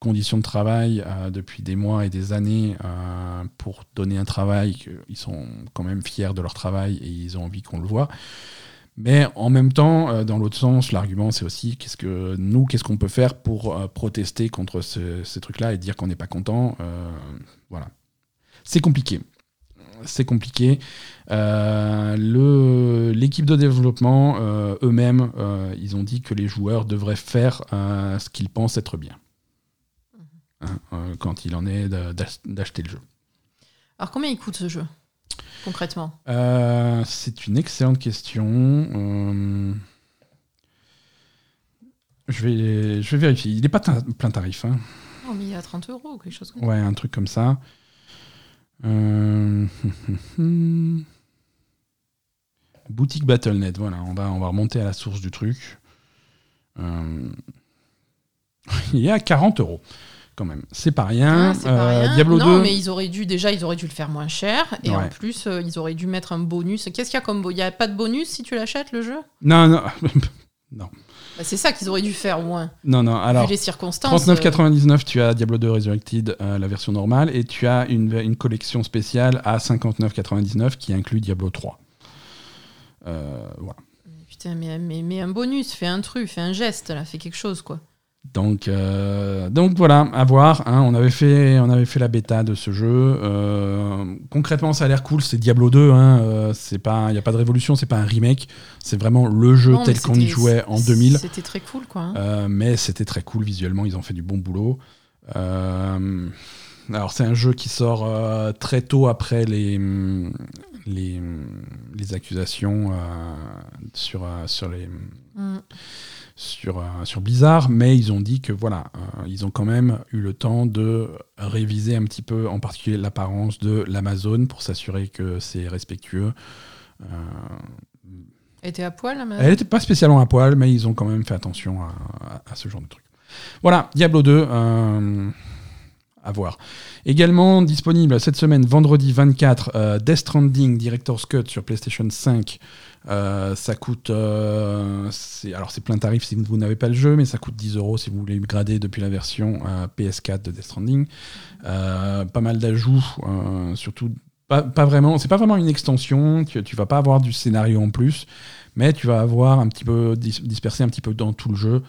conditions de travail euh, depuis des mois et des années euh, pour donner un travail. Ils sont quand même fiers de leur travail et ils ont envie qu'on le voit. Mais en même temps, euh, dans l'autre sens, l'argument c'est aussi qu'est-ce que nous, qu'est-ce qu'on peut faire pour euh, protester contre ce- ces trucs-là et dire qu'on n'est pas content. euh, voilà, c'est compliqué. C'est compliqué. L'équipe de développement, eux-mêmes, ils ont dit que les joueurs devraient faire ce qu'ils pensent être bien. Hein, quand il en est d'acheter le jeu. Alors, combien il coûte ce jeu? Concrètement Euh, c'est une excellente question. Euh, je, vais, je vais vérifier. Il n'est pas ta- plein tarif. hein. Oh, mais il y a 30 euros ou quelque chose comme ça. Ouais, un truc comme ça. Euh, [laughs] Boutique Battle.net, voilà, on va, on va remonter à la source du truc. [laughs] Il est à 40 euros, quand même. C'est pas rien. Ah, pas Euh, rien. Diablo non, 2. mais ils auraient dû déjà, ils auraient dû le faire moins cher. Et Ouais. en plus, euh, ils auraient dû mettre un bonus. Qu'est-ce qu'il y a comme bonus Il n'y a pas de bonus si tu l'achètes le jeu? Non, [laughs] non, Bah, C'est ça qu'ils auraient dû faire au moins. non, non. Alors, Vu les circonstances. 39,99, tu as Diablo 2 Resurrected, euh, la version normale, et tu as une, une collection spéciale à 59,99 qui inclut Diablo 3. Euh, voilà. euh, Putain, mais, mais, mais un bonus, fais un truc, fais un geste, là, fais quelque chose, quoi. Donc, euh, donc voilà, à voir. hein. on, avait fait, on avait fait la bêta de ce jeu. Euh, concrètement, ça a l'air cool. C'est Diablo 2. Hein, euh, c'est pas, il n'y a pas de révolution. C'est pas un remake. C'est vraiment le jeu Non, tel qu'on y jouait en 2000. C'était très cool, quoi. hein. Euh, mais c'était très cool visuellement, ils ont fait du bon boulot. Alors c'est un jeu qui sort très tôt après les, les, les accusations sur, sur, les, Mm. Sur, euh, sur Blizzard, mais ils ont dit que voilà, euh, ils ont quand même eu le temps de réviser un petit peu, en particulier l'apparence de l'Amazon pour s'assurer que c'est respectueux. Euh, Elle était à poil, là, elle n'était pas spécialement à poil, mais ils ont quand même fait attention à, à- à ce genre de truc. Voilà, Diablo 2, euh, à voir. Également disponible cette semaine, vendredi 24, euh, Death Stranding Director's Cut sur PlayStation 5. Euh, ça coûte. euh, alors, c'est plein tarif si vous n'avez pas le jeu, mais ça coûte 10 euros si vous voulez upgrader depuis la version euh, PS4 de Death Stranding. Pas mal d'ajouts, surtout. Pas, pas vraiment, c'est pas vraiment une extension, tu, tu vas pas avoir du scénario en plus, mais tu vas avoir un petit peu dis- dispersé un petit peu dans tout le jeu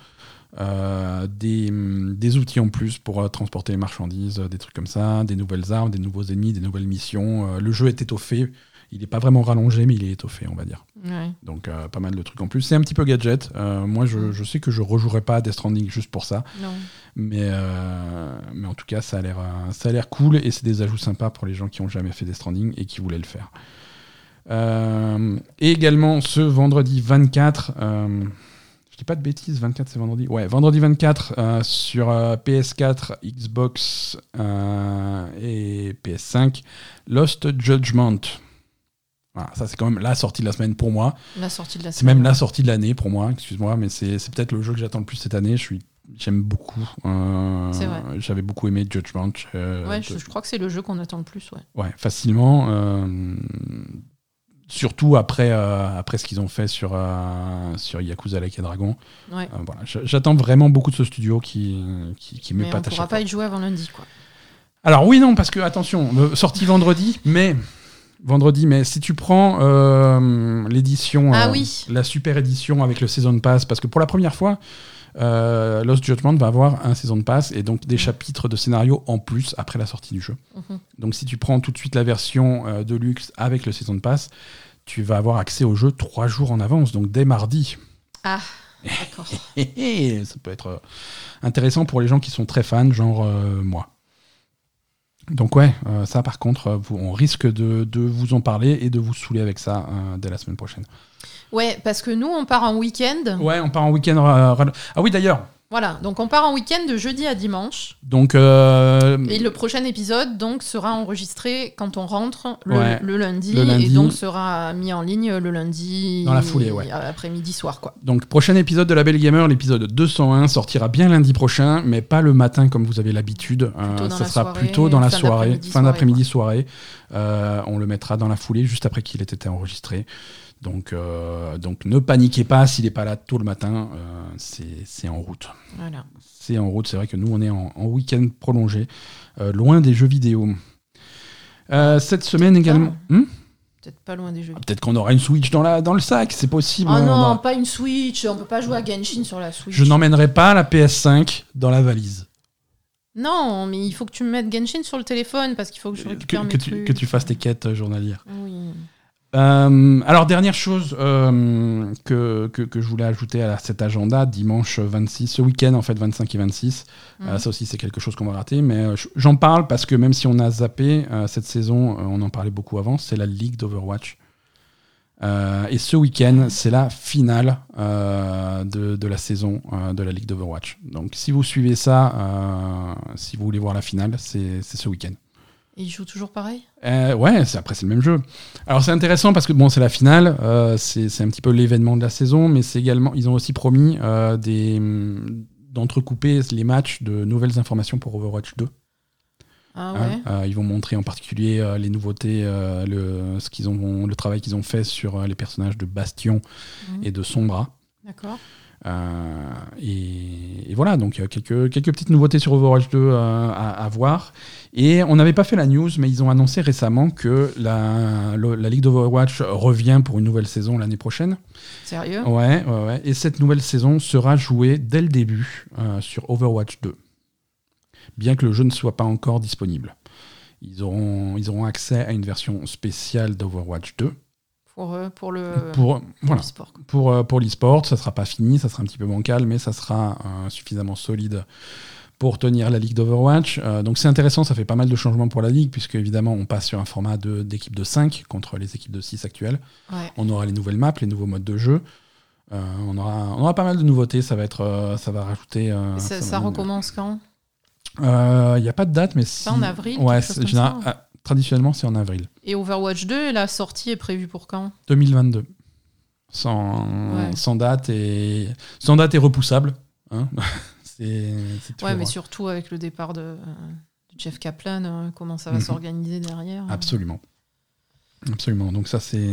des, outils en plus pour transporter les marchandises, des trucs comme ça, des nouvelles armes, des nouveaux ennemis, des nouvelles missions. Le jeu est étoffé Il n'est pas vraiment rallongé, mais il est étoffé, on va dire. Ouais. Donc euh, pas mal de trucs en plus. C'est un petit peu gadget. Euh, moi, je, je sais que je rejouerai pas à Death Stranding juste pour ça. Non. Mais, euh, mais en tout cas, ça a l'air ça a l'air cool et c'est des ajouts sympas pour les gens qui ont jamais fait Death Stranding et qui voulaient le faire. Et également ce vendredi 24, euh, je dis pas de bêtises, 24 c'est vendredi. Ouais, vendredi 24 euh, sur euh, PS4, Xbox et PS5, Lost Judgment. Voilà, ça c'est quand même la sortie de la semaine pour moi. La sortie de la C'est même la sortie de l'année pour moi, excuse-moi, mais c'est peut-être le jeu que j'attends le plus cette année. Je suis, j'aime beaucoup. Euh, C'est vrai. J'avais beaucoup aimé Judgment. euh, Ouais, je, je crois que c'est le jeu qu'on attend le plus, ouais. ouais, facilement. euh, surtout après, euh, après ce qu'ils ont fait sur, euh, sur Yakuza Like et Dragon. ouais. Voilà, j'attends vraiment beaucoup de ce studio qui, qui, qui Mais on m'épate à pourra pas y jouer avant lundi, quoi. Alors oui, non, parce que attention, sortie vendredi, mais vendredi, mais si tu prends euh, l'édition, Ah euh, oui. la super édition avec le season pass, parce que pour la première fois, euh, Lost Judgment va avoir un season pass et donc des Mhm. chapitres de scénario en plus après la sortie du jeu. Mhm. Donc si tu prends tout de suite la version euh, de luxe avec le season pass, tu vas avoir accès au jeu trois jours en avance, donc dès mardi. Ah, [laughs] d'accord. Ça peut être intéressant pour les gens qui sont très fans, genre euh, moi. Donc ouais, euh, ça par contre, euh, vous- on risque de, de vous en parler et de vous saouler avec ça euh, dès la semaine prochaine. Ouais, parce que nous, on part en week-end. Ouais, on part en week-end. euh, ah oui, d'ailleurs. Voilà, donc on part en week-end de jeudi à dimanche. Donc euh, Et le prochain épisode, donc, sera enregistré quand on rentre le, Ouais, le lundi, le lundi. Et donc sera mis en ligne le lundi. Dans la foulée, ouais. Après-midi, soir, quoi. donc prochain épisode de La Belle Gamer, l'épisode 201 sortira bien lundi prochain, mais pas le matin comme vous avez l'habitude. Euh, ça la sera soirée, plutôt dans la fin soirée, d'après-midi, fin soirée, d'après-midi soirée. Euh, on le mettra dans la foulée juste après qu'il ait été enregistré. Donc, euh, donc ne paniquez pas s'il n'est pas là tôt le matin, euh, c'est c'est en route. Voilà. C'est en route, c'est vrai que nous on est en, en week-end prolongé, euh, loin des jeux vidéo. Euh, cette semaine également. Hmm Peut-être pas loin des jeux. Ah, Peut-être qu'on aura une Switch dans, la, dans le sac, c'est possible. On non, pas une Switch. On peut pas jouer à Genshin sur la Switch. Je n'emmènerai pas la PS5 dans la valise. Non, mais il faut que tu me mettes Genshin sur le téléphone parce qu'il faut que je Que, récupère mes que tu, que tu fasses tes quêtes journalières. Oui. Euh, alors, dernière chose euh, que, que, que je voulais ajouter à cet agenda, dimanche 26, ce week-end en fait, 25 et 26. Mhm. Euh, ça aussi, c'est quelque chose qu'on va rater, mais euh, j'en parle parce que même si on a zappé euh, cette saison, on en parlait beaucoup avant, c'est la Ligue d'Overwatch. Euh, et ce week-end, c'est la finale euh, de, de la saison euh, de la Ligue d'Overwatch. Donc, si vous suivez ça, euh, si vous voulez voir la finale, c'est c'est ce week-end. Et il joue toujours pareil? Euh, ouais, après c'est le même jeu. Alors c'est intéressant parce que bon, c'est la finale, euh, c'est un petit peu l'événement de la saison, mais c'est également, ils ont aussi promis euh, d'entrecouper les matchs de nouvelles informations pour Overwatch 2. Ah hein. ouais. Ils vont montrer en particulier les nouveautés, le, ce qu'ils ont, le travail qu'ils ont fait sur les personnages de Bastion Mhm. et de Sombra. D'accord. Euh, et, et voilà, donc quelques, quelques petites nouveautés sur Overwatch 2 euh, à, à voir. Et on n'avait pas fait la news, mais ils ont annoncé récemment que la, la Ligue d'Overwatch revient pour une nouvelle saison l'année prochaine. Sérieux? Ouais, ouais, ouais. Et cette nouvelle saison sera jouée dès le début euh, sur Overwatch 2. Bien que le jeu ne soit pas encore disponible. Ils auront, ils auront accès à une version spéciale d'Overwatch 2. Pour, euh, pour le Pour, voilà, pour, euh, pour l'e-sport, ça sera pas fini, ça sera un petit peu bancal, mais ça sera euh, suffisamment solide pour tenir la ligue d'Overwatch. Euh, donc c'est intéressant, ça fait pas mal de changements pour la ligue, puisque évidemment on passe sur un format de- d'équipe de, 5 contre les équipes de 6 actuelles. Ouais. On aura les nouvelles maps, les nouveaux modes de jeu. Euh, on, aura, on aura pas mal de nouveautés, ça va, être, ça va rajouter... ça, va recommence quand? Il n'y a pas de date, mais si... en avril, Ouais, général- traditionnellement c'est en avril. Et Overwatch 2, la sortie est prévue pour quand? 2022. Sans, Ouais. sans date et sans date et repoussable. hein. [laughs] c'est c'est Ouais, mais surtout avec le départ de, euh, de Jeff Kaplan, euh, comment ça va Mhm. s'organiser derrière euh. absolument. Absolument. Donc ça c'est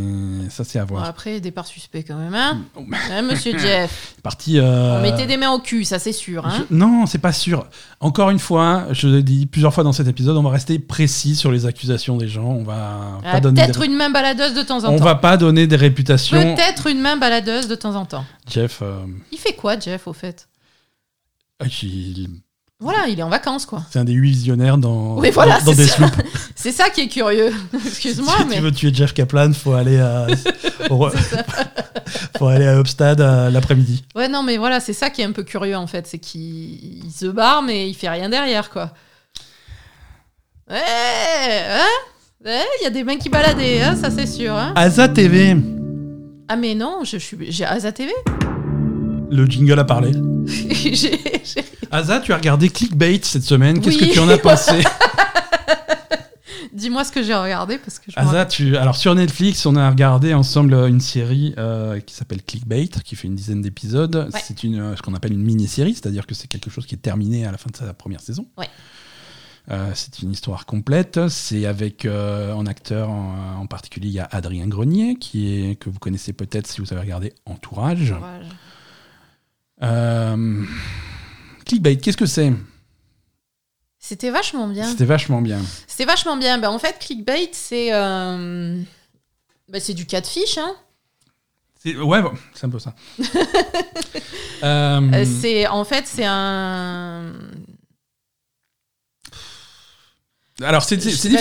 ça c'est à Bon, voir. après, départ suspect quand même, hein Oh, Hein, Monsieur [laughs] Jeff Parti. euh, On mettait des mains au cul, ça c'est sûr, hein je- non, c'est pas sûr. Encore une fois, je l'ai dit plusieurs fois dans cet épisode, on va rester précis sur les accusations des gens. On va Ah, pas donner. Peut-être des... une main baladeuse de temps en On temps. va pas donner des réputations. Peut-être une main baladeuse de temps en temps. Jeff, euh, Il fait quoi, Jeff, au fait? ah, il- Voilà, il est en vacances, quoi. C'est un des huit visionnaires dans, Oui, voilà, dans, dans c'est des ça. sloops. [laughs] C'est ça qui est curieux. [laughs] Excuse-moi, si mais. tu veux tuer Jeff Kaplan, faut aller à, au- [laughs] faut aller à Upstad euh, l'après-midi. Ouais, non, mais voilà, c'est ça qui est un peu curieux, en fait. C'est qu'il il se barre, mais il fait rien derrière, quoi. Ouais, hein? Ouais, il y a des mecs qui baladaient, hein, ça c'est sûr. Hein Asa TV, ah, mais non, je suis. J'ai Asa TV le jingle a parlé. J'ai- Asa, tu as regardé Clickbait cette semaine. Qu'est-ce Oui. que tu en as [laughs] pensé Dis-moi ce que j'ai regardé, parce que je Asa, tu... alors sur Netflix, on a regardé ensemble une série euh, qui s'appelle Clickbait, qui fait une dizaine d'épisodes. Ouais. C'est une, euh, ce qu'on appelle une mini-série, c'est-à-dire que c'est quelque chose qui est terminé à la fin de sa première saison. Ouais. Euh, c'est une histoire complète. C'est avec euh, en acteur en, en particulier, il y a Adrien Grenier, qui est que vous connaissez peut-être si vous avez regardé Entourage. Euh, Clickbait, qu'est-ce que c'est C'était vachement bien. C'était vachement bien. C'était vachement bien. Ben, en fait, clickbait, c'est euh, ben, c'est du catfish. Hein. C'est- Ouais, bon, c'est un peu ça. [laughs] Euh, Euh, c'est en fait c'est un. Alors c'est difficile de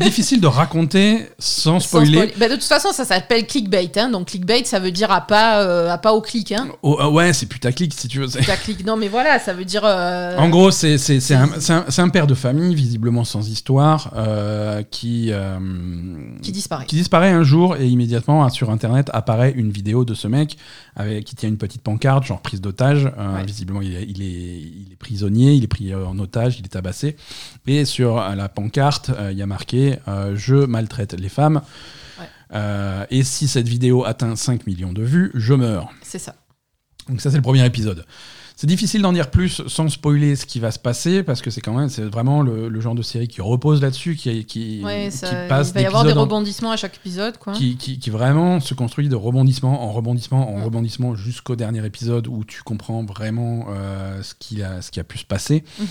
difficile raconter sans sans spoiler. spoiler. Ben, de toute façon, ça s'appelle clickbait. Hein. Donc clickbait, ça veut dire à pas euh, à pas au clic. Hein. Oh, ah ouais, c'est putaclic si tu veux. clique. Non, mais voilà, ça veut dire. euh, En gros, c'est un, un- un père de famille visiblement sans histoire euh, qui euh, qui disparaît. qui disparaît un jour et immédiatement sur internet apparaît une vidéo de ce mec avec, qui tient une petite pancarte genre prise d'otage. Euh, Ouais. Visiblement, il est, il, est, il est prisonnier, il est pris euh, en otage, il est tabassé. Et sur euh, la pancarte, euh, il y a marqué euh, Je maltraite les femmes. Ouais. Et si cette vidéo atteint 5 millions de vues, je meurs. C'est ça. Donc ça c'est le premier épisode. C'est difficile d'en dire plus sans spoiler ce qui va se passer parce que c'est quand même c'est vraiment le, le genre de série qui repose là-dessus, qui, qui, Ouais, qui ça- passe il va y avoir des en- rebondissements à chaque épisode, quoi. qui, qui- qui vraiment se construit de rebondissement en rebondissement en Mm. rebondissement jusqu'au dernier épisode où tu comprends vraiment euh, ce, qui a, ce qui a pu se passer. Mhm.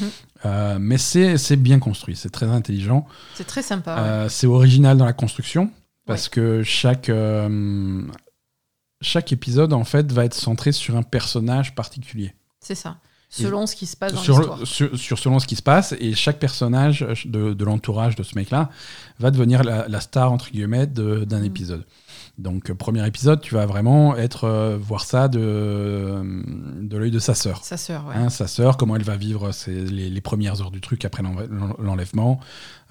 Euh, mais c'est bien construit, c'est très intelligent. C'est très sympa. ouais. Euh, c'est original dans la construction parce que chaque, euh, chaque épisode en fait va être centré sur un personnage particulier. C'est ça. Selon ce qui se passe dans Sur, l'histoire. sur, sur selon ce qui se passe et chaque personnage de, de l'entourage de ce mec-là va devenir la, la star entre guillemets d'un Mm. épisode. Donc euh, premier épisode, tu vas vraiment être euh, voir ça de, de l'œil de sa sœur. Sa sœur, ouais. Hein, sa sœur, comment elle va vivre ses- les, les premières heures du truc après l'enlèvement,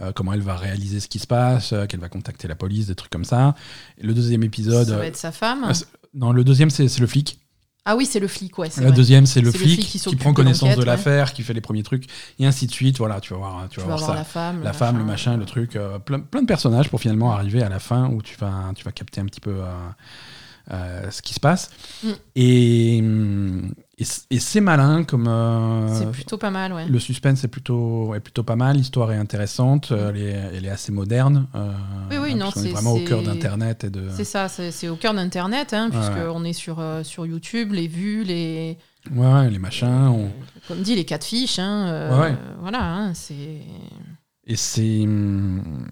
euh, comment elle va réaliser ce qui se passe, euh, qu'elle va contacter la police, des trucs comme ça. Et le deuxième épisode, ça va être sa femme. non, le deuxième c'est le flic. Ah oui, c'est le flic, ouais. La vrai. deuxième, c'est le flic, qui prend connaissance de ouais. l'affaire, qui fait les premiers trucs, et ainsi de suite. Voilà, tu vas voir, tu Tu vas vas voir voir ça. la femme. La femme, le machin, le truc, euh, plein, plein de personnages pour finalement arriver à la fin où tu vas, tu vas capter un petit peu euh, euh, ce qui se passe. Mm. Et, hum, et, c'est malin comme. euh, C'est plutôt pas mal, ouais. le suspense est plutôt, est plutôt pas mal, l'histoire est intéressante, euh, elle, est, elle est assez moderne. euh, Oui, oui, non, c'est- vraiment au cœur d'Internet et de. C'est ça, c'est au cœur d'Internet, hein, Ouais, puisqu'on est sur, sur YouTube, les vues, les. Ouais, les machins. on- Comme dit, les catfish. Hein, euh, Ouais. Voilà, hein, c'est. Et c'est. hum,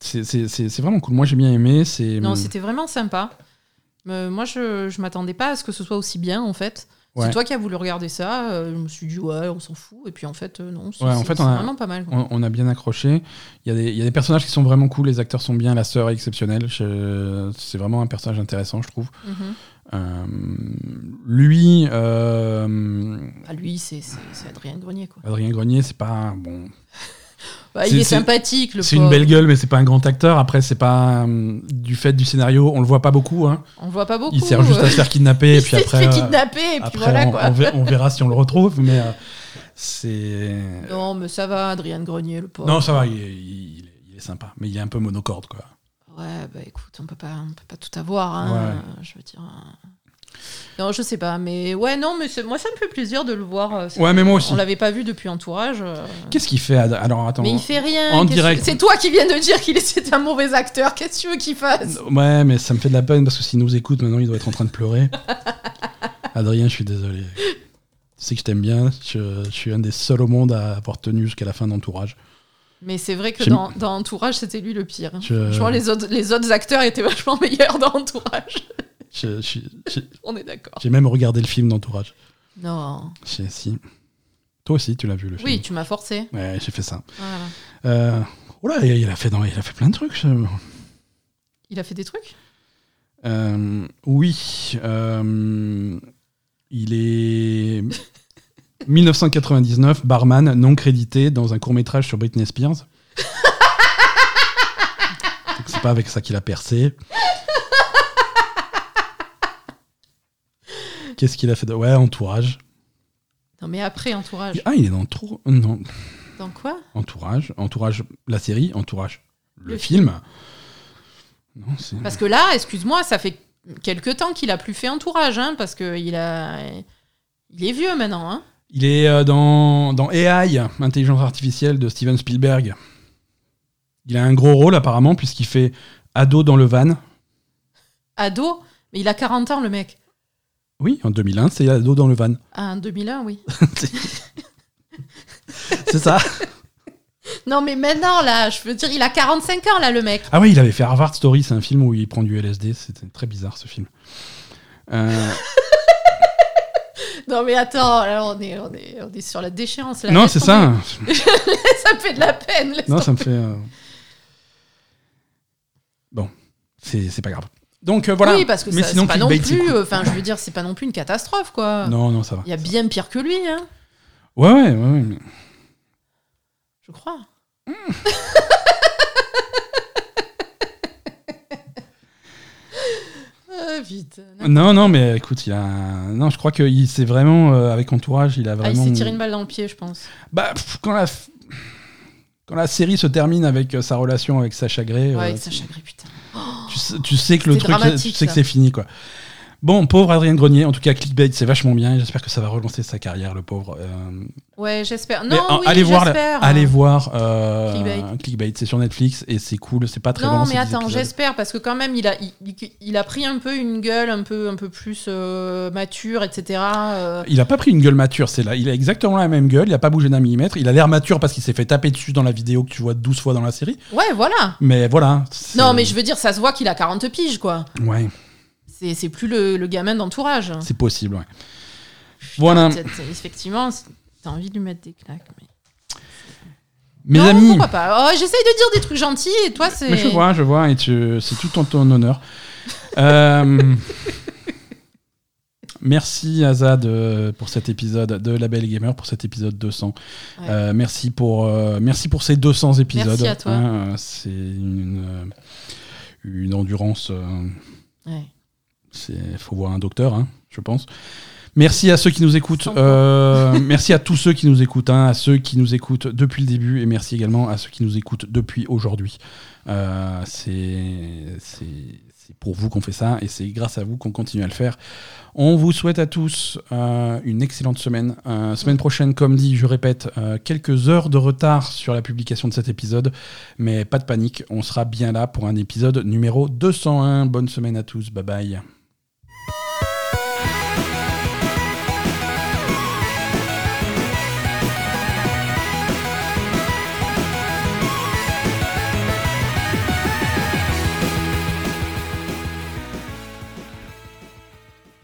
C'est c'est- vraiment cool. Moi, j'ai bien aimé. Non, hum, c'était vraiment sympa. Euh, moi, je, je m'attendais pas à ce que ce soit aussi bien, en fait. Ouais. C'est toi qui as voulu regarder ça. euh, je me suis dit, ouais, on s'en fout. Et puis, en fait, euh, non. c'est Ouais, en c'est- fait, c'est on a- vraiment pas mal. On, on a bien accroché. Il y, a des, il y a des personnages qui sont vraiment cool, les acteurs sont bien, la sœur est exceptionnelle. C'est vraiment un personnage intéressant, je trouve. Mhm. Lui, Ah, lui, c'est Adrien Grenier, quoi. Adrien Grenier, c'est pas bon. Bah, il est, sympathique, le C'est une belle gueule, mais c'est pas un grand acteur. Après, c'est pas euh, du fait du scénario, on le voit pas beaucoup. Hein. On le voit pas beaucoup. Il sert juste à se faire kidnapper, et puis après, fait euh, kidnapper, et puis après voilà, on, quoi. on verra, on verra si on le retrouve. Mais euh, c'est [laughs] Non, mais ça va, Adrien Grenier, le pauvre. non, ça va, il est, il est- il est sympa, mais il est un peu monocorde, quoi. Ouais, bah écoute, on peut pas, on peut pas tout avoir, hein, Ouais. euh, je veux dire. euh. Non, je sais pas, mais ouais, non, mais moi ça me fait plaisir de le voir. euh, Ouais, mais moi aussi. On l'avait pas vu depuis Entourage. euh. Qu'est-ce qu'il fait Alors attends. Mais il fait rien. en direct. C'est toi qui viens de dire qu'il était un mauvais acteur. Qu'est-ce que tu veux qu'il fasse? Ouais, mais ça me fait de la peine parce que s'il nous écoute maintenant, il doit être en train de pleurer. [laughs] Adrien, je suis désolé. Tu sais que je t'aime bien. Je, je suis un des seuls au monde à avoir tenu jusqu'à la fin d'entourage. Mais c'est vrai que dans, dans Entourage, c'était lui le pire. hein. Je- Franchement, les autres, les autres acteurs étaient vachement meilleurs dans Entourage. Je- je- je- On est d'accord. J'ai même regardé le film d'entourage. Non. Je- Si. Toi aussi, tu l'as vu le film. Oui, tu m'as forcé. Ouais, j'ai fait ça. Voilà. Euh, oh là, il a fait dans, il a fait plein de trucs. Il a fait des trucs? Euh, oui, euh, il est 1999, barman non crédité dans un court métrage sur Britney Spears. [laughs] C'est pas avec ça qu'il a percé. Qu'est-ce qu'il a fait de... Ouais, entourage. Non, mais après, entourage. Ah, il est dans Tour... Non, Dans quoi? Entourage. Entourage, la série, entourage, le, Le film. Non, c'est... Parce que là, excuse-moi, ça fait quelque temps qu'il a plus fait entourage, hein, parce que il a, il est vieux maintenant, hein. Il est euh, dans, dans AI, intelligence artificielle de Steven Spielberg. Il a un gros rôle apparemment puisqu'il fait ado dans le van. Ado, mais il a 40 ans le mec. Oui, en 2001, c'est ado dans le van. Ah, en 2001, oui. [laughs] c'est ça. [laughs] Non, mais maintenant, là, je veux dire, il a 45 ans, là, le mec. Ah oui, il avait fait Harvard Story, c'est un film où il prend du LSD. C'était très bizarre ce film. Euh, [laughs] Non, mais attends, là, on est, on est, on est sur la déchéance, là. non, c'est ça. ça me fait de la peine. Non, ça me fait. euh, Bon, c'est c'est pas grave. Donc euh, voilà. Oui, parce que Mais ça- sinon, c'est pas non c'est plus. euh, Enfin, je veux dire, c'est pas non plus une catastrophe, quoi. Non, non, ça va. Il y a bien pire que lui, hein, Ouais, ouais, ouais. ouais. je crois. [laughs] ah, putain. Non, non, mais écoute, il a. Non, je crois qu'il s'est vraiment. euh, avec Entourage, il a Ah, il vraiment. s'est tiré une balle dans le pied, je pense. Bah, pff, quand la. Quand la série se termine avec euh, sa relation avec Sacha Grey, Ouais, avec Sacha Grey, putain. Tu, sais, tu sais que le truc, tu sais que c'est fini, quoi. Bon, pauvre Adrien Grenier, en tout cas, Clickbait, c'est vachement bien. J'espère que ça va relancer sa carrière, le pauvre. euh, Ouais, j'espère. mais, Non, euh, oui, allez voir, la- j'espère. allez voir euh, Clickbait. Clickbait, c'est sur Netflix et c'est cool, c'est pas très Non, long. mais c'est 10 attends, j'espère parce que quand même, il a, il, a pris un peu une gueule un peu, un peu plus euh, mature, etc. euh. Il a pas pris une gueule mature, c'est là. Il a exactement la même gueule, il a pas bougé d'un millimètre. Il a l'air mature parce qu'il s'est fait taper dessus dans la vidéo que tu vois 12 fois dans la série. Ouais, voilà. Mais voilà. Non, mais je veux dire, ça se voit qu'il a 40 piges, quoi. Ouais, C'est c'est plus le, le gamin d'entourage. c'est possible, ouais. Voilà. Effectivement, t'as envie de lui mettre des claques. Mais... Mes non, amis. pourquoi pas Oh, J'essaye de dire des trucs gentils et toi, c'est. Je vois, je vois, et tu- c'est tout en ton honneur. Euh, [laughs] Merci Azad pour cet épisode de La Belle Gamer, pour cet épisode 200. Ouais. Euh, merci, pour, euh, merci pour ces 200 épisodes. Merci à toi. Hein, c'est une, une endurance. Ouais. Il faut voir un docteur, hein, je pense. Merci à ceux qui nous écoutent. Euh, merci à tous ceux qui nous écoutent, hein, à ceux qui nous écoutent depuis le début, et merci également à ceux qui nous écoutent depuis aujourd'hui. Euh, c'est pour vous qu'on fait ça, et c'est grâce à vous qu'on continue à le faire. On vous souhaite à tous euh, une excellente semaine. Semaine prochaine, comme dit, je répète, quelques heures de retard sur la publication de cet épisode, mais pas de panique, on sera bien là pour un épisode numéro 201. Bonne semaine à tous, bye bye.